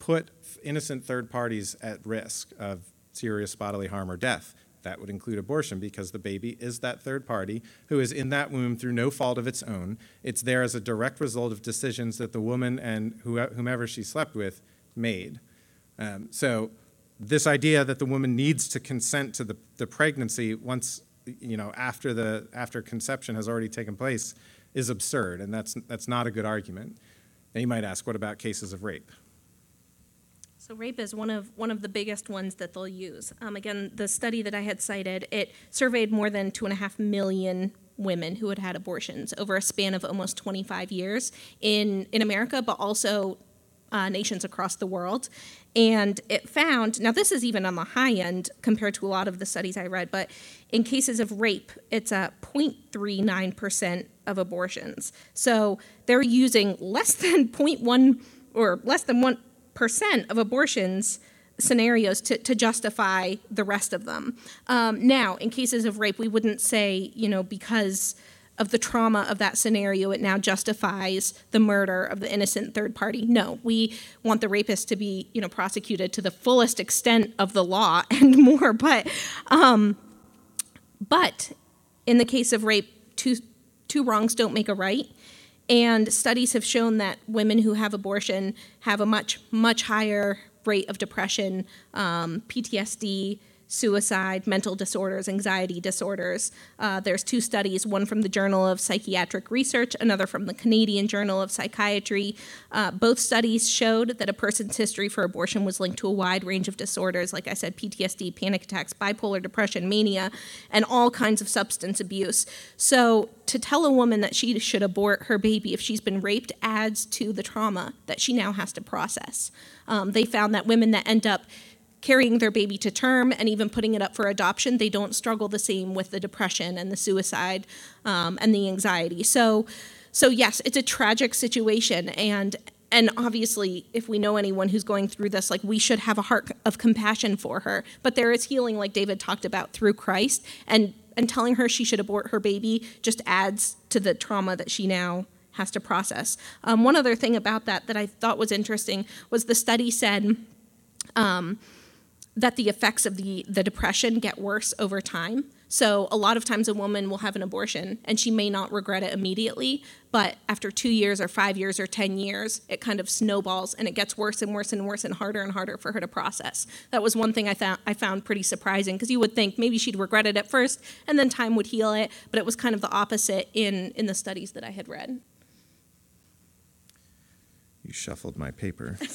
put innocent third parties at risk of serious bodily harm or death. That would include abortion because the baby is that third party who is in that womb through no fault of its own. It's there as a direct result of decisions that the woman and whomever she slept with made. Um, so, this idea that the woman needs to consent to the, the pregnancy once you know, after the after conception has already taken place is absurd, and that's that's not a good argument. And you might ask, what about cases of rape? So rape is one of one of the biggest ones that they'll use. Um, again, the study that I had cited it surveyed more than two and a half million women who had had abortions over a span of almost 25 years in in America, but also uh, nations across the world. And it found, now this is even on the high end compared to a lot of the studies I read, but in cases of rape, it's a 0.39% of abortions. So they're using less than 0.1 or less than 1% of abortions scenarios to, to justify the rest of them. Um, now, in cases of rape, we wouldn't say, you know, because of the trauma of that scenario, it now justifies the murder of the innocent third party. No, we want the rapist to be, you know, prosecuted to the fullest extent of the law and more. But, um, but in the case of rape, two two wrongs don't make a right. And studies have shown that women who have abortion have a much much higher rate of depression, um, PTSD, suicide, mental disorders, anxiety disorders. Uh, there's two studies, one from the Journal of Psychiatric Research, another from the Canadian Journal of Psychiatry. Uh, both studies showed that a person's history for abortion was linked to a wide range of disorders, like I said, PTSD, panic attacks, bipolar depression, mania, and all kinds of substance abuse. So to tell a woman that she should abort her baby if she's been raped adds to the trauma that she now has to process. Um, they found that women that end up carrying their baby to term and even putting it up for adoption, they don't struggle the same with the depression and the suicide um, and the anxiety. So, so yes, it's a tragic situation, and and obviously, if we know anyone who's going through this, like we should have a heart of compassion for her. But there is healing, like David talked about, through Christ, and and telling her she should abort her baby just adds to the trauma that she now has to process. Um, one other thing about that that I thought was interesting was the study said. Um, that the effects of the, the depression get worse over time. So, a lot of times a woman will have an abortion and she may not regret it immediately, but after two years or five years or 10 years, it kind of snowballs and it gets worse and worse and worse and harder and harder for her to process. That was one thing I, found, I found pretty surprising because you would think maybe she'd regret it at first and then time would heal it, but it was kind of the opposite in, in the studies that I had read. You shuffled my paper.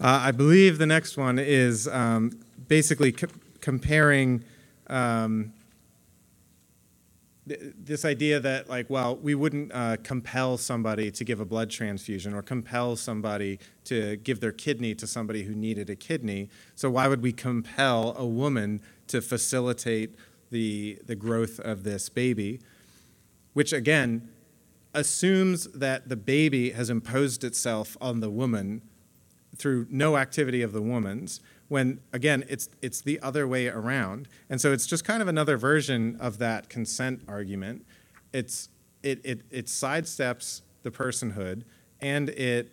Uh, I believe the next one is um, basically co- comparing um, th- this idea that, like, well, we wouldn't uh, compel somebody to give a blood transfusion or compel somebody to give their kidney to somebody who needed a kidney. So why would we compel a woman to facilitate the the growth of this baby? Which again assumes that the baby has imposed itself on the woman through no activity of the woman's when again it's it's the other way around and so it's just kind of another version of that consent argument it's it it, it sidesteps the personhood and it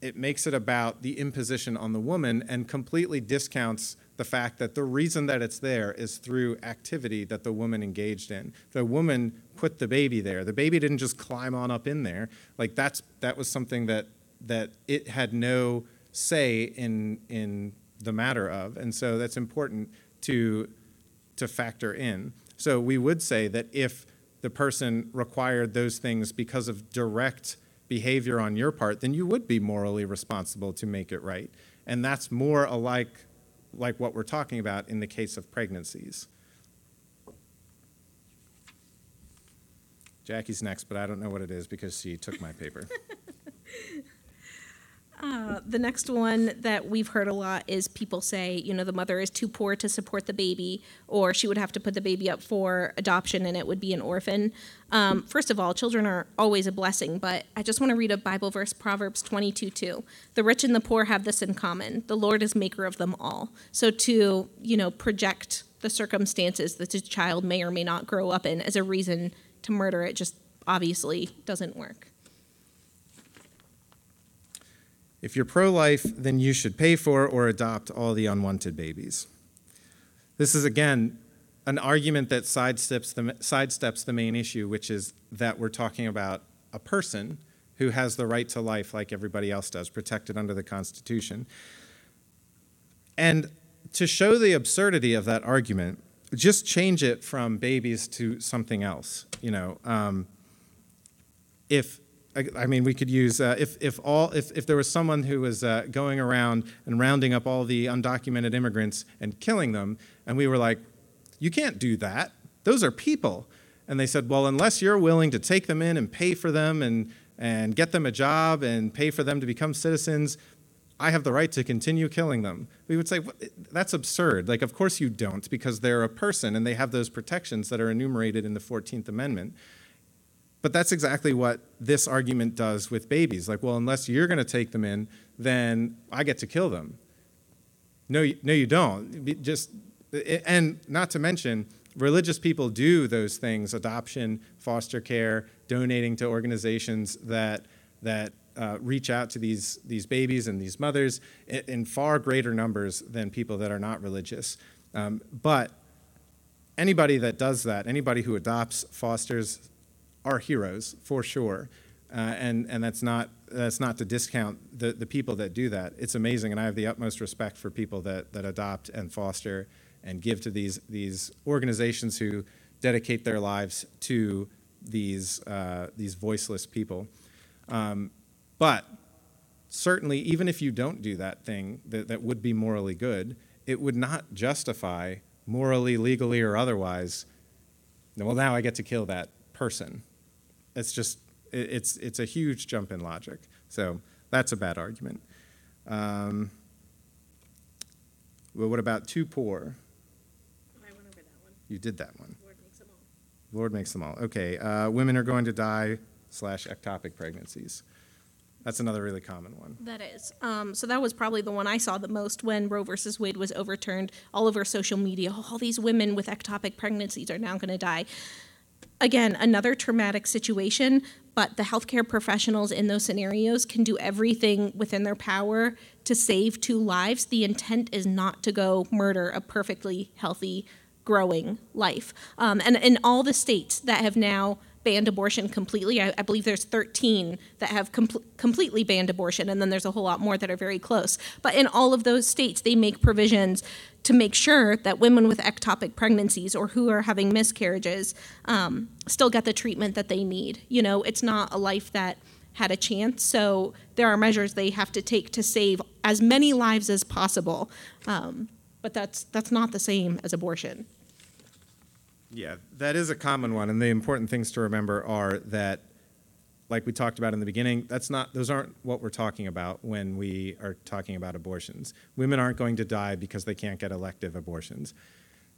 it makes it about the imposition on the woman and completely discounts the fact that the reason that it's there is through activity that the woman engaged in. The woman put the baby there. The baby didn't just climb on up in there. Like that's that was something that that it had no say in in the matter of, and so that's important to to factor in. So we would say that if the person required those things because of direct behavior on your part, then you would be morally responsible to make it right, and that's more alike like what we're talking about in the case of pregnancies. Jackie's next, but I don't know what it is because she took my paper. Uh, the next one that we've heard a lot is people say, you know, the mother is too poor to support the baby, or she would have to put the baby up for adoption and it would be an orphan. Um, first of all, children are always a blessing, but I just want to read a Bible verse, Proverbs 22 2. The rich and the poor have this in common the Lord is maker of them all. So to, you know, project the circumstances that a child may or may not grow up in as a reason to murder it just obviously doesn't work. If you're pro life, then you should pay for or adopt all the unwanted babies. This is, again, an argument that sidesteps the, sidesteps the main issue, which is that we're talking about a person who has the right to life like everybody else does, protected under the Constitution. And to show the absurdity of that argument, just change it from babies to something else. You know, um, if I, mean, we could use uh, if, if all if, if there was someone who was uh, going around and rounding up all the undocumented immigrants and killing them, and we were like, you can't do that. Those are people. And they said, well, unless you're willing to take them in and pay for them and and get them a job and pay for them to become citizens, I have the right to continue killing them. We would say, that's absurd. Like, of course you don't, because they're a person and they have those protections that are enumerated in the 14th Amendment. But that's exactly what this argument does with babies. Like, well, unless you're going to take them in, then I get to kill them. No, no, you don't. Just and not to mention, religious people do those things: adoption, foster care, donating to organizations that that uh, reach out to these these babies and these mothers in, far greater numbers than people that are not religious. Um, but anybody that does that, anybody who adopts, fosters, are heroes for sure. Uh, and and that's not that's not to discount the, the people that do that. It's amazing, and I have the utmost respect for people that, that adopt and foster and give to these these organizations who dedicate their lives to these uh, these voiceless people. Um, but certainly, even if you don't do that thing that, that would be morally good, it would not justify morally, legally, or otherwise. Well, now I get to kill that person it's just it's it's a huge jump in logic. So That's a bad argument. Um, well, what about too poor? I went over that one. You did that one. Lord makes them all. Lord makes them all. Okay, uh, women are going to die slash ectopic pregnancies. That's another really common one. That is. Um, so that was probably the one I saw the most when Roe versus Wade was overturned. All over social media, all these women with ectopic pregnancies are now going to die. Again, another traumatic situation, but the healthcare professionals in those scenarios can do everything within their power to save two lives. The intent is not to go murder a perfectly healthy, growing life. Um, and in all the states that have now banned abortion completely. I, I believe there's 13 that have com- completely banned abortion, and then there's a whole lot more that are very close. But in all of those states, they make provisions to make sure that women with ectopic pregnancies or who are having miscarriages um, still get the treatment that they need. You know, it's not a life that had a chance, so there are measures they have to take to save as many lives as possible. Um, but that's that's not the same as abortion. Yeah, that is a common one, and the important things to remember are that, like we talked about in the beginning, that's not; those aren't what we're talking about when we are talking about abortions. Women aren't going to die because they can't get elective abortions.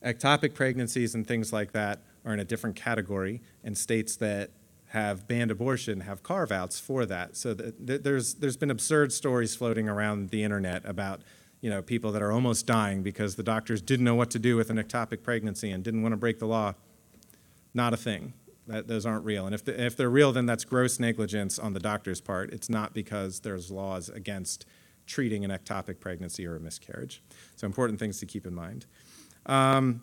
Ectopic pregnancies and things like that are in a different category, and states that have banned abortion have carve-outs for that. So there's there's been absurd stories floating around the internet about you know, people that are almost dying because the doctors didn't know what to do with an ectopic pregnancy and didn't want to break the law. Not a thing. That, those aren't real. And if, the, if they're real, then that's gross negligence on the doctor's part. It's not because there's laws against treating an ectopic pregnancy or a miscarriage. So important things to keep in mind. Um,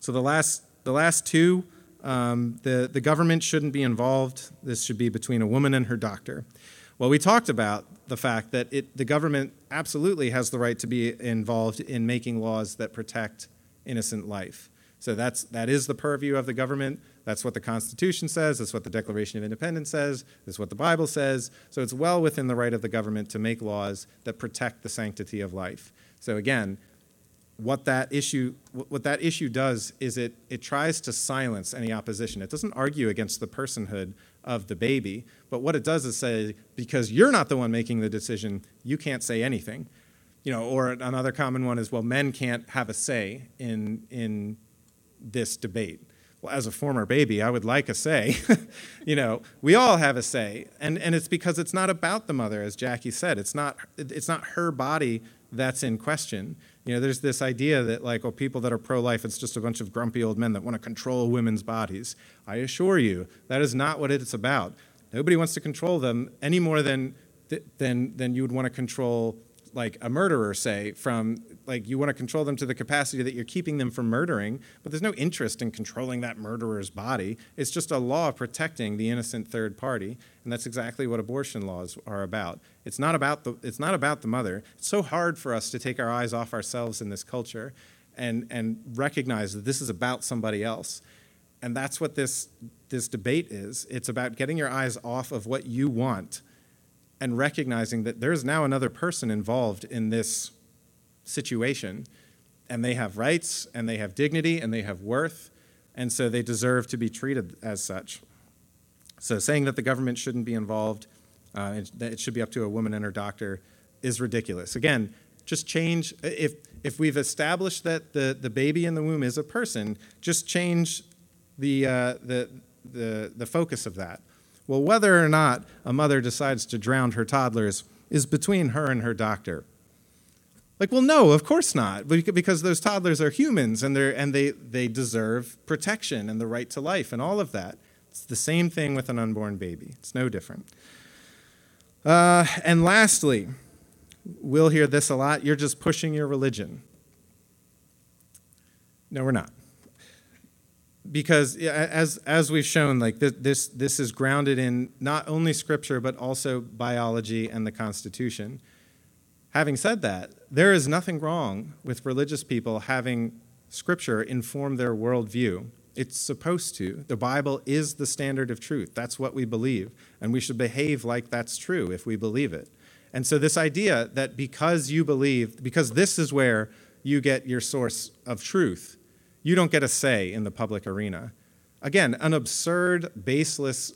so the last, the last two, um, the, the government shouldn't be involved. This should be between a woman and her doctor. Well, we talked about the fact that it, the government absolutely has the right to be involved in making laws that protect innocent life. So that's, that is the purview of the government. That's what the Constitution says. That's what the Declaration of Independence says. That's what the Bible says. So it's well within the right of the government to make laws that protect the sanctity of life. So again, what that issue what that issue does is it it tries to silence any opposition. It doesn't argue against the personhood of the baby, but what it does is say because you're not the one making the decision, you can't say anything. You know, or another common one is well men can't have a say in in this debate. Well, as a former baby, I would like a say. you know, we all have a say, and and it's because it's not about the mother, as Jackie said. It's not it's not her body that's in question you know, there's this idea that, like, well, people that are pro life, it's just a bunch of grumpy old men that want to control women's bodies. I assure you, that is not what it's about. Nobody wants to control them any more than, than, than you would want to control like a murderer say from like you want to control them to the capacity that you're keeping them from murdering but there's no interest in controlling that murderer's body. It's just a law protecting the innocent third party and that's exactly what abortion laws are about. It's not about the it's not about the mother. It's so hard for us to take our eyes off ourselves in this culture and and recognize that this is about somebody else. And that's what this this debate is. It's about getting your eyes off of what you want and recognizing that there's now another person involved in this situation and they have rights and they have dignity and they have worth and so they deserve to be treated as such. So saying that the government shouldn't be involved uh, that it should be up to a woman and her doctor is ridiculous. Again just change if if we've established that the, the baby in the womb is a person just change the, uh, the, the, the focus of that. Well, whether or not a mother decides to drown her toddlers is between her and her doctor. Like, well, no, of course not, because those toddlers are humans and, they're, and they, they deserve protection and the right to life and all of that. It's the same thing with an unborn baby, it's no different. Uh, and lastly, we'll hear this a lot you're just pushing your religion. No, we're not because as as we've shown like this this is grounded in not only scripture but also biology and the constitution having said that there is nothing wrong with religious people having scripture inform their worldview. It's supposed to. The bible is the standard of truth. That's what we believe and we should behave like that's true if we believe it. And so this idea that because you believe because this is where you get your source of truth you don't get a say in the public arena. Again, an absurd, baseless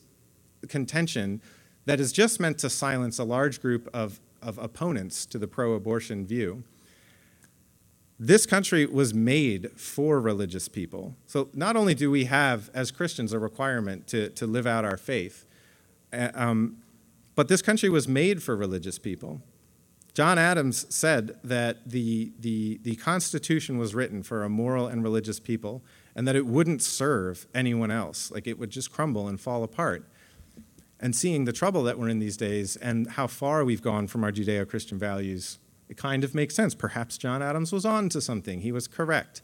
contention that is just meant to silence a large group of, of opponents to the pro abortion view. This country was made for religious people. So not only do we have, as Christians, a requirement to, to live out our faith, um, but this country was made for religious people. John Adams said that the, the, the Constitution was written for a moral and religious people and that it wouldn't serve anyone else. Like it would just crumble and fall apart. And seeing the trouble that we're in these days and how far we've gone from our Judeo Christian values, it kind of makes sense. Perhaps John Adams was on to something, he was correct.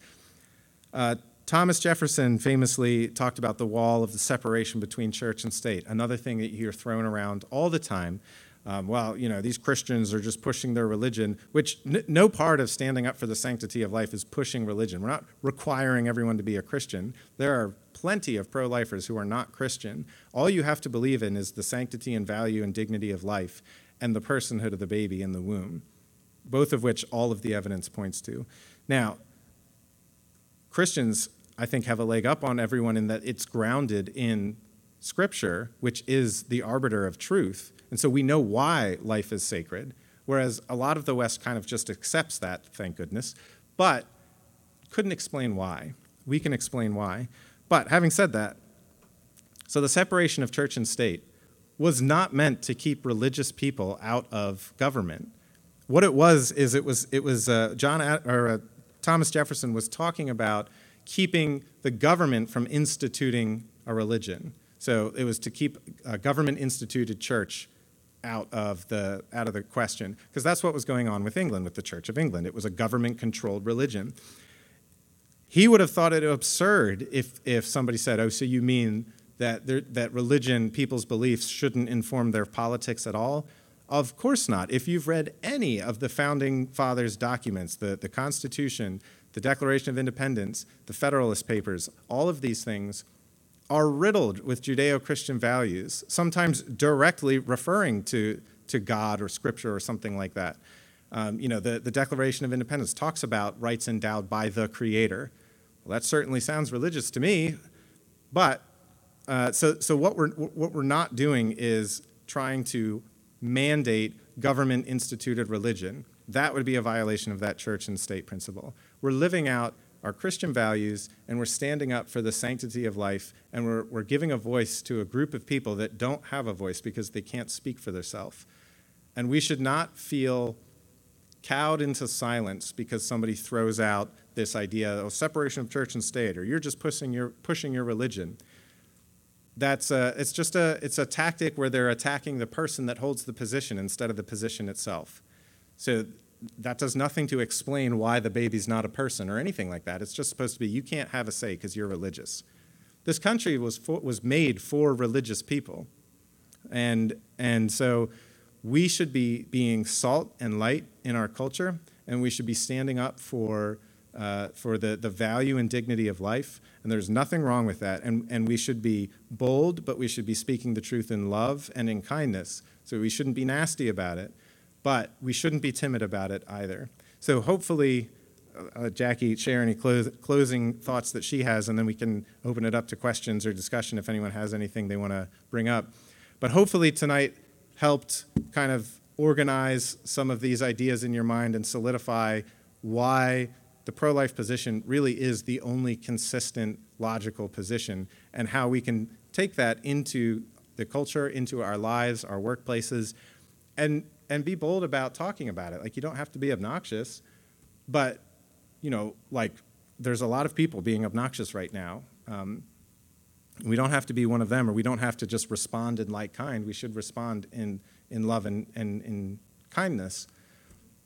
Uh, Thomas Jefferson famously talked about the wall of the separation between church and state, another thing that you hear thrown around all the time um, well, you know, these Christians are just pushing their religion, which n- no part of standing up for the sanctity of life is pushing religion. We're not requiring everyone to be a Christian. There are plenty of pro lifers who are not Christian. All you have to believe in is the sanctity and value and dignity of life and the personhood of the baby in the womb, both of which all of the evidence points to. Now, Christians, I think, have a leg up on everyone in that it's grounded in Scripture, which is the arbiter of truth and so we know why life is sacred, whereas a lot of the West kind of just accepts that, thank goodness, but couldn't explain why. We can explain why. But having said that, so the separation of church and state was not meant to keep religious people out of government. What it was is it was it was uh, John or uh, Thomas Jefferson was talking about keeping the government from instituting a religion. So it was to keep a government instituted church out of the out of the question because that's what was going on with England with the Church of England. It was a government controlled religion. He would have thought it absurd if if somebody said, "Oh, so you mean that there, that religion, people's beliefs shouldn't inform their politics at all?" Of course not. If you've read any of the founding fathers' documents, the, the Constitution, the Declaration of Independence, the Federalist Papers, all of these things are riddled with Judeo Christian values, sometimes directly referring to, to God or Scripture or something like that. Um, you know, the, the Declaration of Independence talks about rights endowed by the Creator. Well, that certainly sounds religious to me, but uh, so, so what, we're, what we're not doing is trying to mandate government instituted religion. That would be a violation of that church and state principle. We're living out our Christian values, and we're standing up for the sanctity of life, and we're, we're giving a voice to a group of people that don't have a voice because they can't speak for themselves. And we should not feel cowed into silence because somebody throws out this idea of separation of church and state, or you're just pushing your, pushing your religion. That's a, it's just a, it's a tactic where they're attacking the person that holds the position instead of the position itself. So that does nothing to explain why the baby's not a person or anything like that. It's just supposed to be you can't have a say because you're religious. This country was for, was made for religious people, and and so we should be being salt and light in our culture, and we should be standing up for. Uh, for the, the value and dignity of life, and there's nothing wrong with that. And, and we should be bold, but we should be speaking the truth in love and in kindness. So we shouldn't be nasty about it but we shouldn't be timid about it either. So hopefully, uh, uh, Jackie share any clo- closing thoughts that she has, and then we can open it up to questions or discussion if anyone has anything they want to bring up. But hopefully tonight helped kind of organize some of these ideas in your mind and solidify why the pro-life position really is the only consistent logical position and how we can take that into the culture into our lives our workplaces and and be bold about talking about it. Like you don't have to be obnoxious, but you know, like there's a lot of people being obnoxious right now. Um, we don't have to be one of them, or we don't have to just respond in like kind. We should respond in in love and, and in kindness.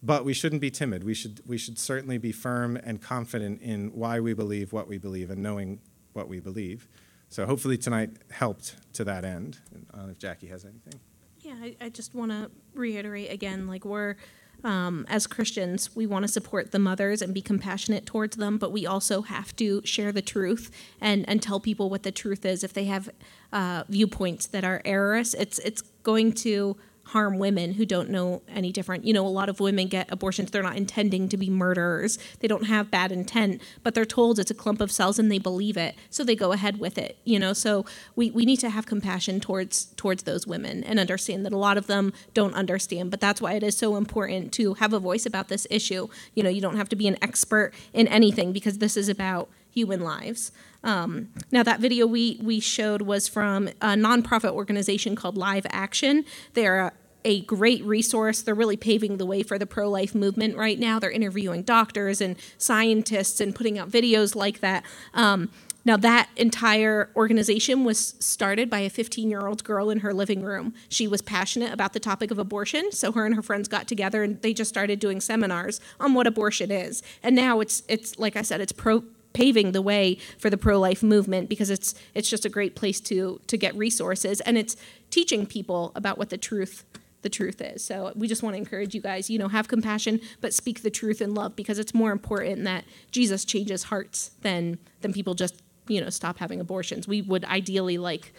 But we shouldn't be timid. We should we should certainly be firm and confident in why we believe what we believe and knowing what we believe. So hopefully tonight helped to that end. Uh, if Jackie has anything. Yeah, I, I just want to reiterate again like, we're, um, as Christians, we want to support the mothers and be compassionate towards them, but we also have to share the truth and, and tell people what the truth is. If they have uh, viewpoints that are errorous, it's, it's going to harm women who don't know any different. You know, a lot of women get abortions, they're not intending to be murderers, they don't have bad intent, but they're told it's a clump of cells and they believe it, so they go ahead with it. You know, so we, we need to have compassion towards towards those women and understand that a lot of them don't understand. But that's why it is so important to have a voice about this issue. You know, you don't have to be an expert in anything because this is about human lives. Um, now, that video we, we showed was from a nonprofit organization called Live Action. They're a, a great resource. They're really paving the way for the pro life movement right now. They're interviewing doctors and scientists and putting out videos like that. Um, now, that entire organization was started by a 15 year old girl in her living room. She was passionate about the topic of abortion, so her and her friends got together and they just started doing seminars on what abortion is. And now it's, it's like I said, it's pro paving the way for the pro-life movement because it's it's just a great place to to get resources and it's teaching people about what the truth the truth is. So we just want to encourage you guys, you know, have compassion but speak the truth in love because it's more important that Jesus changes hearts than than people just, you know, stop having abortions. We would ideally like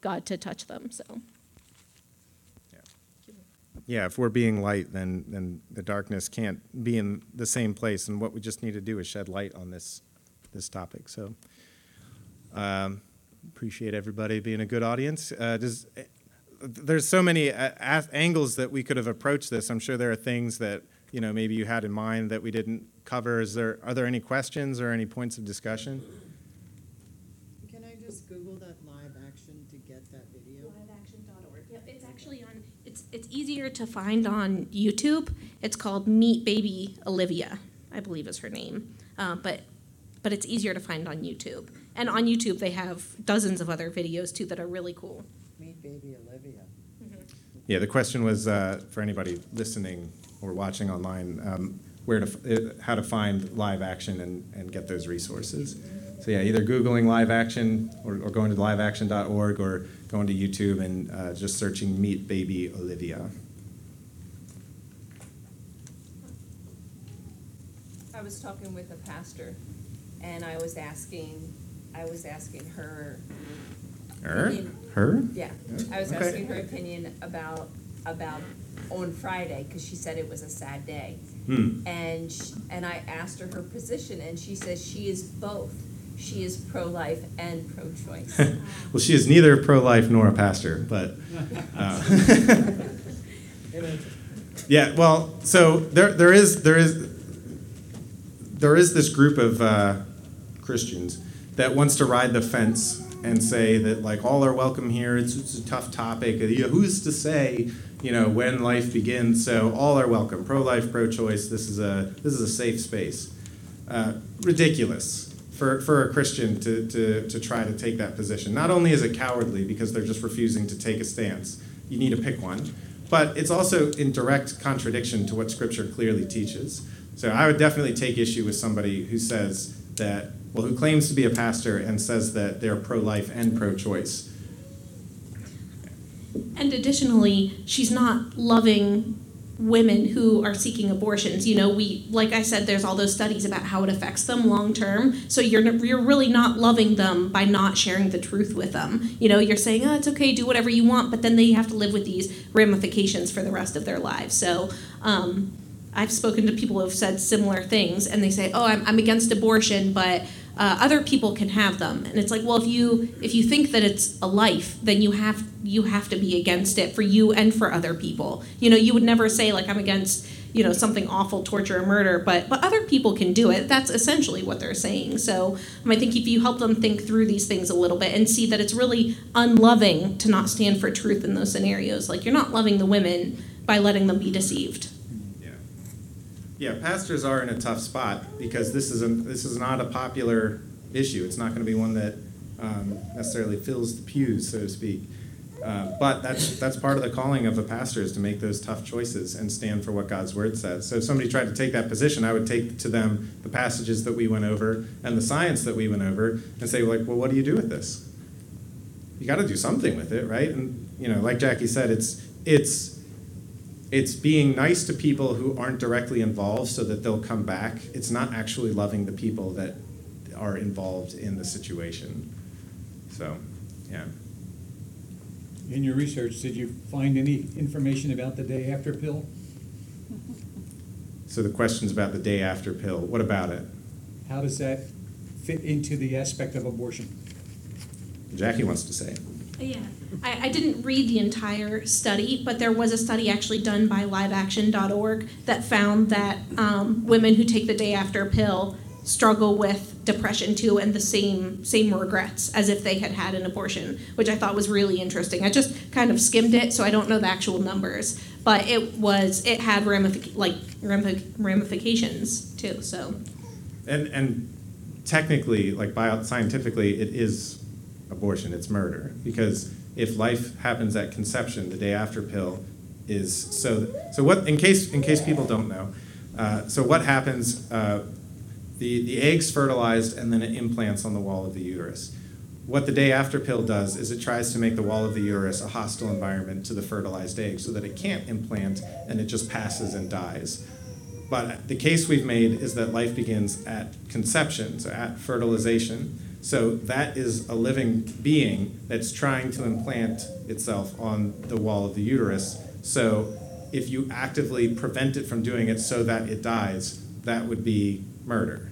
God to touch them. So Yeah, if we're being light, then, then the darkness can't be in the same place, and what we just need to do is shed light on this this topic. So um, appreciate everybody being a good audience. Uh, does, there's so many uh, angles that we could have approached this. I'm sure there are things that you know maybe you had in mind that we didn't cover. Is there are there any questions or any points of discussion? Can I just Google that live action to get that video? Liveaction.org. Yep, it's actually on. It's it's easier to find on YouTube. It's called Meet Baby Olivia, I believe is her name. Uh, but but it's easier to find on YouTube. And on YouTube, they have dozens of other videos too that are really cool. Meet baby Olivia. Yeah, the question was uh, for anybody listening or watching online, um, where to, uh, how to find live action and, and get those resources. So yeah, either Googling live action or, or going to liveaction.org or going to YouTube and uh, just searching Meet Baby Olivia. I was talking with a pastor and I was asking, I was asking her. Her? opinion- Her? Yeah, I was Okay. asking her opinion about, about on Friday, because she said it was a sad day. Hmm. And, sh- and I asked her her position, and she says she is both. She is pro-life and pro-choice. Well, she is neither pro life nor a pastor, but. Uh, yeah, well, so there, there is there is there is this group of uh, Christians that wants to ride the fence and say that like all are welcome here. It's, it's a tough topic. You know, who's to say you know when life begins? So all are welcome. Pro life, pro choice. This is a this is a safe space. Uh, ridiculous for, for a Christian to, to, to try to take that position. Not only is it cowardly because they're just refusing to take a stance, you need to pick one, but it's also in direct contradiction to what Scripture clearly teaches. So I would definitely take issue with somebody who says that, well, who claims to be a pastor and says that they're pro life and pro choice. And additionally, she's not loving women who are seeking abortions. You know, we like I said there's all those studies about how it affects them long term. So you're you're really not loving them by not sharing the truth with them. You know, you're saying, "Oh, it's okay, do whatever you want," but then they have to live with these ramifications for the rest of their lives. So, um, I've spoken to people who have said similar things, and they say, "Oh, I'm, I'm against abortion, but uh, other people can have them." And it's like, well, if you if you think that it's a life, then you have you have to be against it for you and for other people. You know, you would never say like I'm against you know something awful, torture, or murder, but but other people can do it. That's essentially what they're saying. So um, I think if you help them think through these things a little bit and see that it's really unloving to not stand for truth in those scenarios, like you're not loving the women by letting them be deceived. Yeah. Pastors are in a tough spot because this is a, this is not a popular issue. It's not going to be one that um, necessarily fills the pews, so to speak. Uh, but that's that's part of the calling of a pastor is to make those tough choices and stand for what God's word says. So if somebody tried to take that position, I would take to them the passages that we went over and the science that we went over and say, like, well, what do you do with this? You got to do something with it, right? And you know, like Jackie said, it's it's it's being nice to people who aren't directly involved so that they'll come back. It's not actually loving the people that are involved in the situation. So, yeah. In your research, did you find any information about the day after pill? So the question's about the day after pill. What about it? How does that fit into the aspect of abortion? Jackie wants to say. Yeah, I, I didn't read the entire study, but there was a study actually done by liveaction.org that found that um, women who take the day after pill struggle with depression too and the same same regrets as if they had had an abortion, which I thought was really interesting. I just kind of skimmed it, so I don't know the actual numbers, but it was it had ramific- like ramific- ramifications too. So And and technically, like bio scientifically, it is abortion. It's murder because if life happens at conception, the day after pill is so. So what? In case in case people don't know, uh, so what happens? Uh, the the egg's fertilized and then it implants on the wall of the uterus. What the day after pill does is it tries to make the wall of the uterus a hostile environment to the fertilized egg so that it can't implant and it just passes and dies. But the case we've made is that life begins at conception, so at fertilization. So that is a living being that's trying to implant itself on the wall of the uterus. So if you actively prevent it from doing it so that it dies, that would be murder.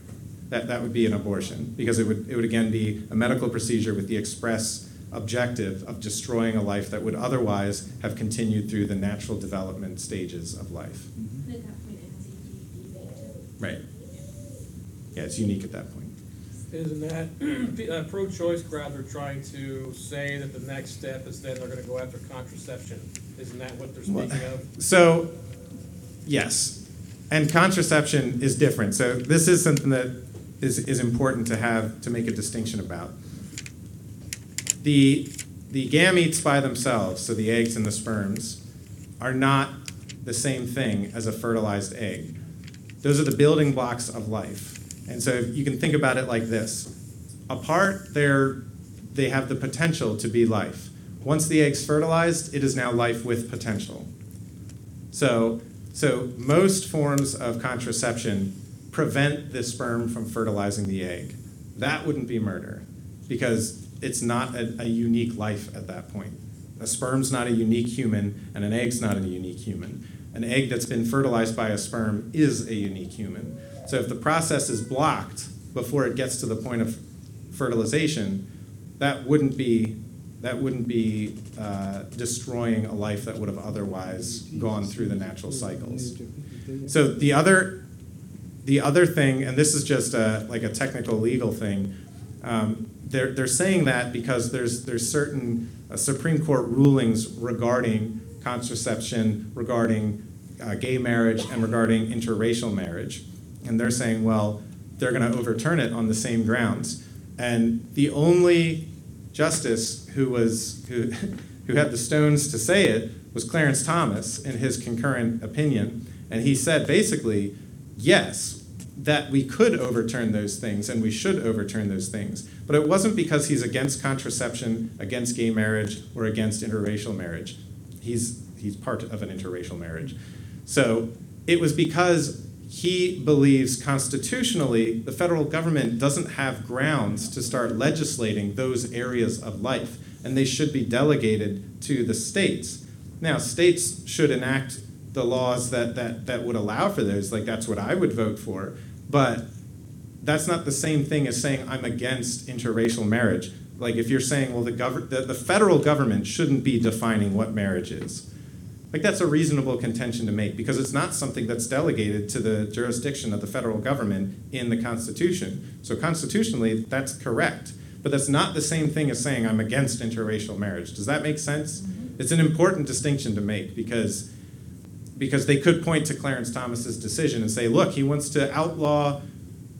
That, that would be an abortion because it would, it would again be a medical procedure with the express objective of destroying a life that would otherwise have continued through the natural development stages of life. Mm-hmm. Right. Yeah, it's unique at that point. Isn't that the uh, pro-choice crowd are trying to say that the next step is then they're going to go after contraception? Isn't that what they're Well, speaking of? So, yes, and contraception is different. So this is something that is, is important to have to make a distinction about. The the gametes by themselves, so the eggs and the sperms, are not the same thing as a fertilized egg. Those are the building blocks of life. And so you can think about it like this. Apart, they're, they have the potential to be life. Once the egg's fertilized, it is now life with potential. So, so most forms of contraception prevent the sperm from fertilizing the egg. That wouldn't be murder because it's not a, a unique life at that point. A sperm's not a unique human, and an egg's not a unique human. An egg that's been fertilized by a sperm is a unique human. So if the process is blocked before it gets to the point of fertilization, that wouldn't be that wouldn't be uh, destroying a life that would have otherwise gone through the natural cycles. So the other the other thing, and this is just a, like a technical legal thing, um, they're, they're saying that because there's there's certain uh, Supreme Court rulings regarding contraception, regarding uh, gay marriage, and regarding interracial marriage, and they're saying, well, they're going to overturn it on the same grounds. And the only justice who was who who had the stones to say it was Clarence Thomas in his concurrent opinion, and he said basically, yes, that we could overturn those things and we should overturn those things. But it wasn't because he's against contraception, against gay marriage, or against interracial marriage. He's he's part of an interracial marriage. So it was because he believes constitutionally the federal government doesn't have grounds to start legislating those areas of life, and they should be delegated to the states. Now, states should enact the laws that, that, that would allow for those, like that's what I would vote for, but that's not the same thing as saying I'm against interracial marriage. Like if you're saying, well, the, gov- the, the federal government shouldn't be defining what marriage is. Like that's a reasonable contention to make because it's not something that's delegated to the jurisdiction of the federal government in the Constitution. So constitutionally, that's correct. But that's not the same thing as saying I'm against interracial marriage. Does that make sense? Mm-hmm. It's an important distinction to make because because they could point to Clarence Thomas's decision and say, look, he wants to outlaw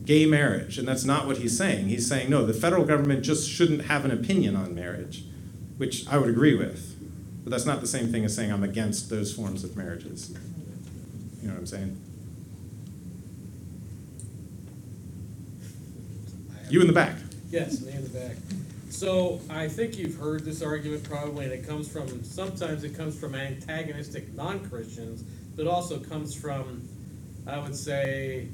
gay marriage, and that's not what he's saying. He's saying no, the federal government just shouldn't have an opinion on marriage, which I would agree with. But that's not the same thing as saying I'm against those forms of marriages. You know what I'm saying? You in the back. Yes, me in the back. So I think you've heard this argument probably, and it comes from, sometimes it comes from antagonistic non-Christians, but also comes from, I would say,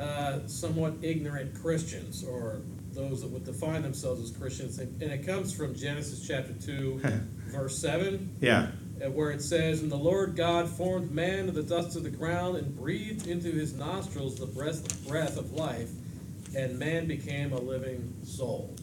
uh, somewhat ignorant Christians or those that would define themselves as Christians, and and it comes from Genesis chapter two, verse seven, Yeah. where it says, "And the Lord God formed man of the dust of the ground and breathed into his nostrils the breath, breath of life, and man became a living soul."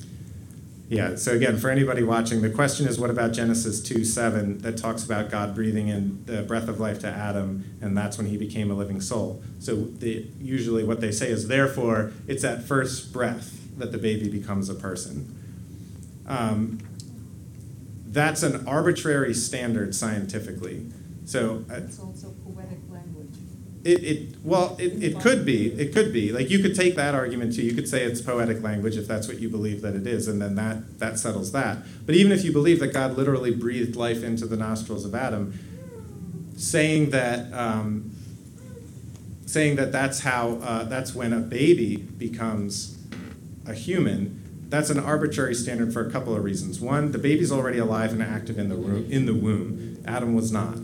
Yeah, so again, for anybody watching, the question is what about Genesis 2 7 that talks about God breathing in the breath of life to Adam, and that's when he became a living soul? So the, usually what they say is, therefore, it's that first breath that the baby becomes a person. Um, that's an arbitrary standard scientifically. So uh, It's also poetic language. it, it well, it, it could be. It could be. Like you could take that argument too. You could say it's poetic language if that's what you believe that it is, and then that that settles that. But even if you believe that God literally breathed life into the nostrils of Adam, saying that um, saying that that's how uh, that's when a baby becomes a human. That's an arbitrary standard for a couple of reasons. One, the baby's already alive and active in the womb. In the womb, Adam was not.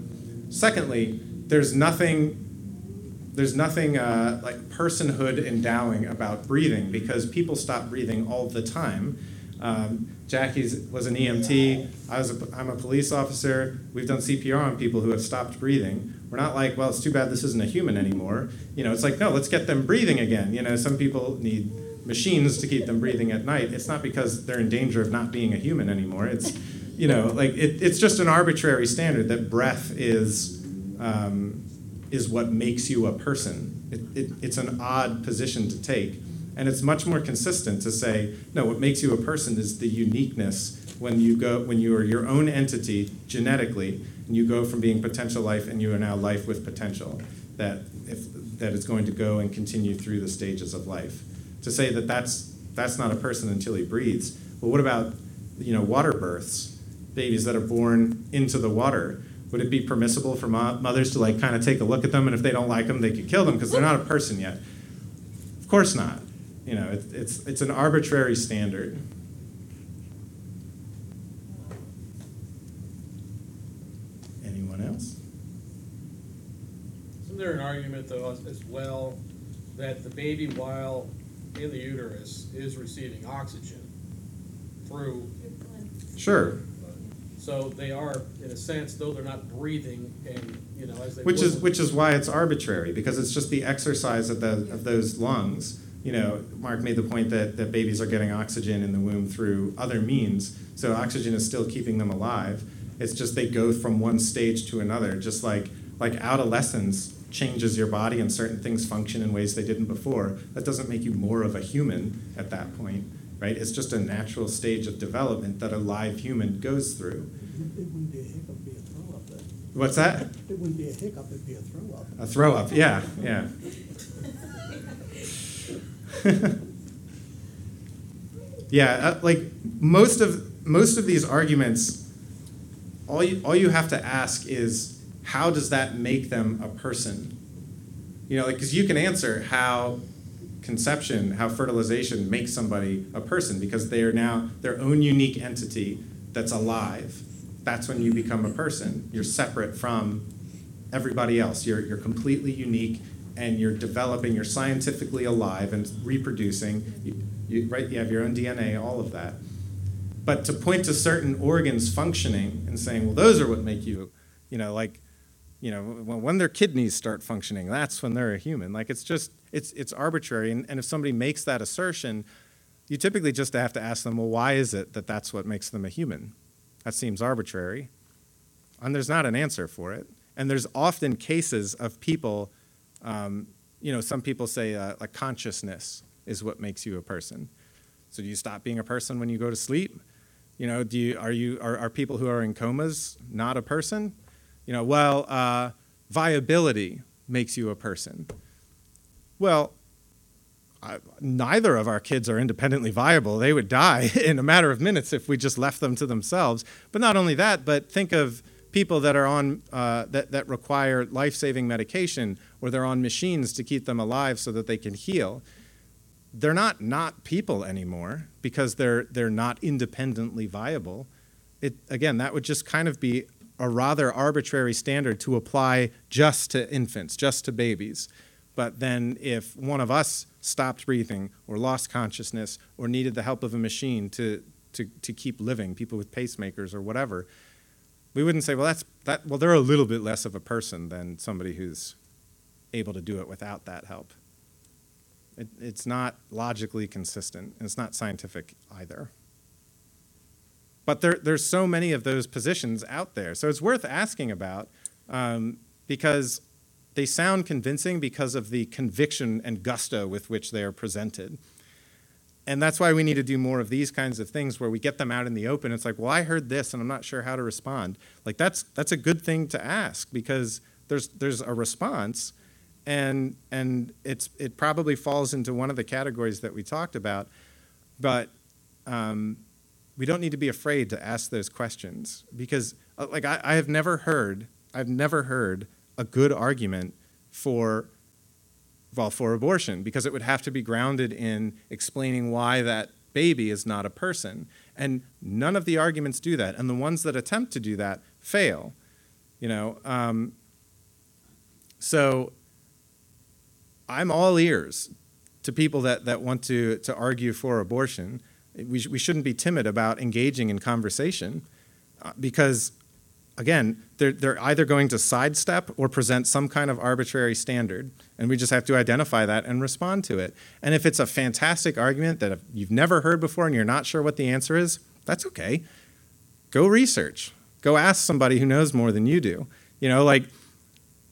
Secondly, there's nothing there's nothing uh, like personhood endowing about breathing because people stop breathing all the time. Um, Jackie's was an EMT. I was a, I'm a police officer. We've done CPR on people who have stopped breathing. We're not like, well, it's too bad this isn't a human anymore. You know, it's like, no, let's get them breathing again. You know, some people need machines to keep them breathing at night. It's not because they're in danger of not being a human anymore. It's, you know, like it, it's just an arbitrary standard that breath is. Um, is what makes you a person. It, it, it's an odd position to take. And it's much more consistent to say, no, what makes you a person is the uniqueness when you go when you are your own entity genetically and you go from being potential life and you are now life with potential that if that is going to go and continue through the stages of life. To say that that's that's not a person until he breathes. Well, what about you know water births, babies that are born into the water? Would it be permissible for mo- mothers to like kind of take a look at them and if they don't like them, they could kill them because they're not a person yet? Of course not. You know, it, it's it's an arbitrary standard. Anyone else? Isn't there an argument though as- as well that the baby while in the uterus is receiving oxygen through, Sure. so they are, in a sense, though they're not breathing and, you know, as they. Which is which is why it's arbitrary because it's just the exercise of the of those lungs. You know, Mark made the point that, that babies are getting oxygen in the womb through other means, so oxygen is still keeping them alive. It's just they go from one stage to another, just like like adolescence changes your body and certain things function in ways they didn't before. That doesn't make you more of a human at that point, right? It's just a natural stage of development that a live human goes through. It wouldn't be a hiccup, it'd be a throw up then. What's that? It wouldn't be a hiccup, it'd be a throw up. A throw up, yeah, yeah. yeah, uh, like most of most of these arguments, all you all you have to ask is how does that make them a person? You know, like because you can answer how conception, how fertilization makes somebody a person because they are now their own unique entity that's alive. That's when you become a person. You're separate from everybody else. You're, you're completely unique and you're developing, you're scientifically alive and reproducing. You, you, right? You have your own DNA, all of that. But to point to certain organs functioning and saying, well, those are what make you, you know, like, you know, when, their kidneys start functioning, that's when they're a human. Like, it's just, it's, it's arbitrary. And, and if somebody makes that assertion, you typically just have to ask them, well, why is it that that's what makes them a human? That seems arbitrary. And there's not an answer for it. And there's often cases of people, um, you know, some people say uh, like consciousness is what makes you a person. So do you stop being a person when you go to sleep? You know, do you, are, you, are, are people who are in comas not a person? You know, well, uh, viability makes you a person. Well, I, neither of our kids are independently viable. They would die in a matter of minutes if we just left them to themselves. But not only that, but think of people that are on uh, that, that require life-saving medication or they're on machines to keep them alive so that they can heal. They're not not people anymore because they're they're not independently viable. It again, that would just kind of be a rather arbitrary standard to apply just to infants, just to babies. But then if one of us stopped breathing or lost consciousness or needed the help of a machine to, to, to keep living, people with pacemakers or whatever, we wouldn't say, well, that's that. Well, they're a little bit less of a person than somebody who's able to do it without that help. It, it's not logically consistent, and it's not scientific either. But there, there's so many of those positions out there, so it's worth asking about um, because they sound convincing because of the conviction and gusto with which they are presented. And that's why we need to do more of these kinds of things where we get them out in the open. It's like, well, I heard this and I'm not sure how to respond. Like that's that's a good thing to ask because there's there's a response and and it's it probably falls into one of the categories that we talked about, but um, we don't need to be afraid to ask those questions because uh, like I, I have never heard I've never heard a good argument for well for abortion because it would have to be grounded in explaining why that baby is not a person. And none of the arguments do that. And the ones that attempt to do that fail you know um, so i'm all ears to people that, that want to, to argue for abortion we, we shouldn't be timid about engaging in conversation uh, because again, they're, they're either going to sidestep or present some kind of arbitrary standard, and we just have to identify that and respond to it. And if it's a fantastic argument that you've never heard before and you're not sure what the answer is, that's okay. Go research. Go ask somebody who knows more than you do. You know, like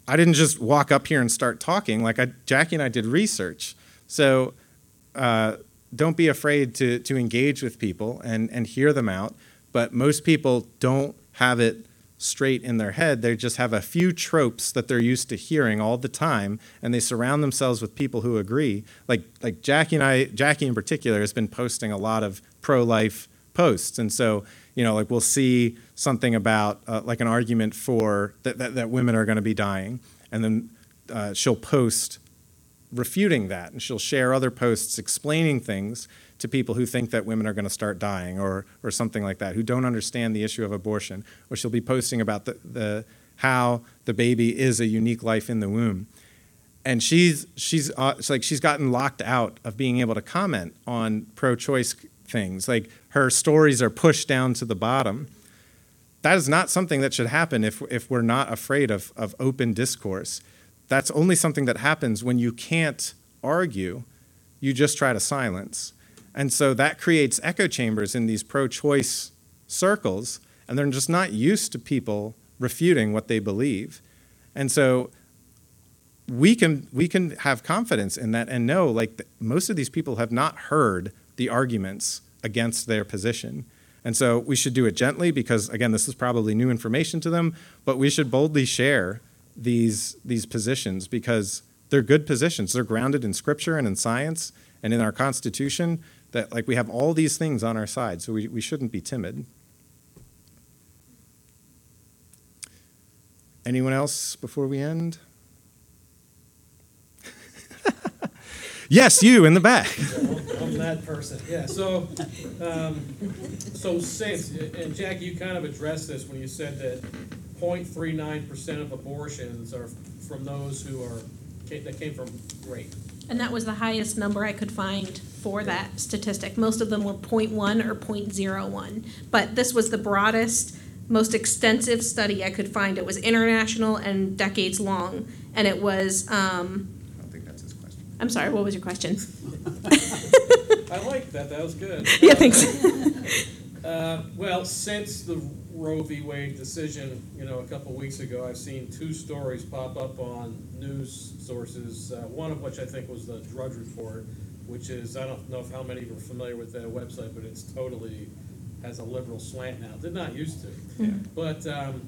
I didn't just walk up here and start talking. Like I, Jackie and I did research. So uh, don't be afraid to to engage with people and and hear them out. But most people don't have it straight in their head. They just have a few tropes that they're used to hearing all the time, and they surround themselves with people who agree. Like like Jackie and I, Jackie in particular, has been posting a lot of pro-life posts, and so you know, like we'll see something about uh, like an argument for that, that, that women are going to be dying, and then uh, she'll post refuting that, and she'll share other posts explaining things to people who think that women are going to start dying or, or something like that, who don't understand the issue of abortion, or she'll be posting about the, the, how the baby is a unique life in the womb. And she's, she's, uh, like she's gotten locked out of being able to comment on pro choice things. Like her stories are pushed down to the bottom. That is not something that should happen if, if we're not afraid of, of open discourse. That's only something that happens when you can't argue, you just try to silence. And so that creates echo chambers in these pro choice circles, and they're just not used to people refuting what they believe. And so we can, we can have confidence in that and know like most of these people have not heard the arguments against their position. And so we should do it gently because, again, this is probably new information to them, but we should boldly share these, these positions because they're good positions. They're grounded in scripture and in science and in our Constitution that like we have all these things on our side, so we, we shouldn't be timid. Anyone else before we end? yes, you in the back. I'm that person. Yeah. So, um, so since and Jackie, you kind of addressed this when you said that 0.39 percent of abortions are from those who are that came from rape. And that was the highest number I could find for that statistic. Most of them were 0.1 or 0.01. But this was the broadest, most extensive study I could find. It was international and decades long. And it was, um, I don't think that's his question. I'm sorry, what was your question? I like that. That was good. yeah, thanks. Uh, well, since the Roe v. Wade decision, you know, a couple weeks ago, I've seen two stories pop up on news sources. Uh, one of which I think was the Drudge Report, which is I don't know if how many of you are familiar with that website, but it's totally has a liberal slant now. Did not used to, Yeah. but um,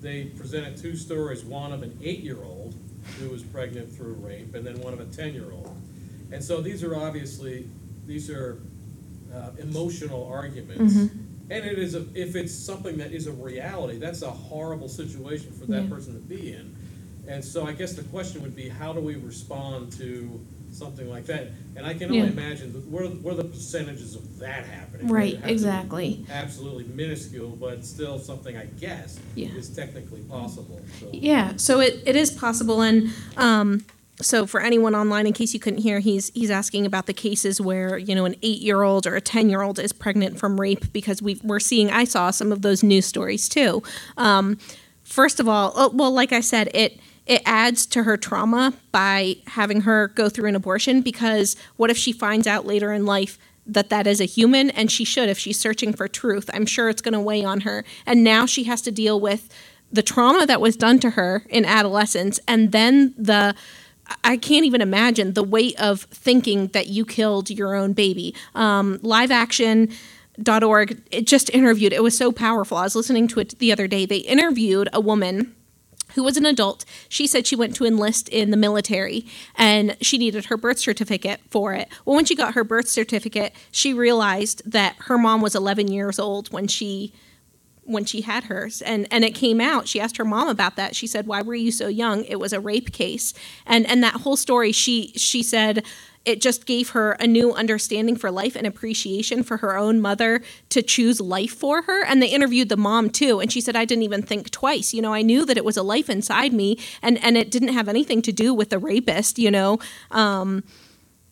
they presented two stories: one of an eight-year-old who was pregnant through rape, and then one of a ten-year-old. And so these are obviously these are uh, emotional arguments. And it is a, if it's something that is a reality, that's a horrible situation for that Yeah. person to be in. And so I guess the question would be, how do we respond to something like that? And I can only Yeah. imagine, what are, what are the percentages of that happening? Right, has to be exactly. Absolutely minuscule, but still something I guess Yeah. is technically possible, so. Yeah, so it, it is possible, and um, so for anyone online, in case you couldn't hear, he's he's asking about the cases where you know an eight-year-old or a ten-year-old is pregnant from rape because we we're seeing. I saw some of those news stories too. Um, first of all, oh, well, like I said, it it adds to her trauma by having her go through an abortion because what if she finds out later in life that that is a human and she should if she's searching for truth i'm sure it's going to weigh on her and now she has to deal with the trauma that was done to her in adolescence and then the I can't even imagine the weight of thinking that you killed your own baby. Um, liveaction.org it just interviewed, it was so powerful. I was listening to it the other day. They interviewed a woman who was an adult. She said she went to enlist in the military and she needed her birth certificate for it. Well, when she got her birth certificate, she realized that her mom was 11 years old when she when she had hers and and it came out. She asked her mom about that. She said why were you so young? It was a rape case. And and that whole story she she said it just gave her a new understanding for life and appreciation for her own mother to choose life for her. And they interviewed the mom too and she said i didn't even think twice. You know i knew that it was a life inside me and and it didn't have anything to do with the rapist you know um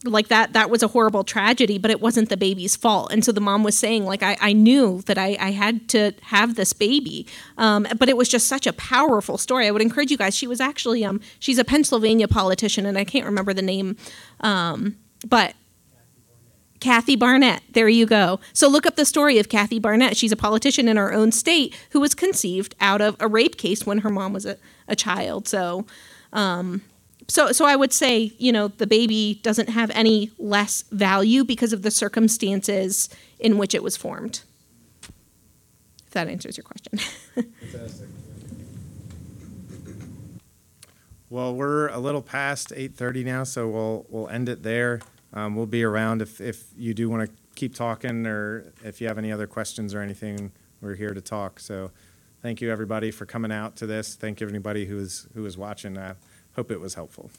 like that that was a horrible tragedy but it wasn't the baby's fault and so the mom was saying like i, I knew that I, I had to have this baby um, but it was just such a powerful story i would encourage you guys she was actually um, she's a pennsylvania politician and i can't remember the name um, but Kathy Barnette. There you go. So look up the story of Kathy Barnette. She's a politician in our own state who was conceived out of a rape case when her mom was a, a child. So um, so so I would say, you know, the baby doesn't have any less value because of the circumstances in which it was formed. If that answers your question. Fantastic. Well, we're a little past 8:30 now, so we'll we'll end it there. Um, we'll be around if if you do want to keep talking or if you have any other questions or anything. We're here to talk. So, thank you everybody for coming out to this. Thank you everybody who is who is watching. I hope it was helpful.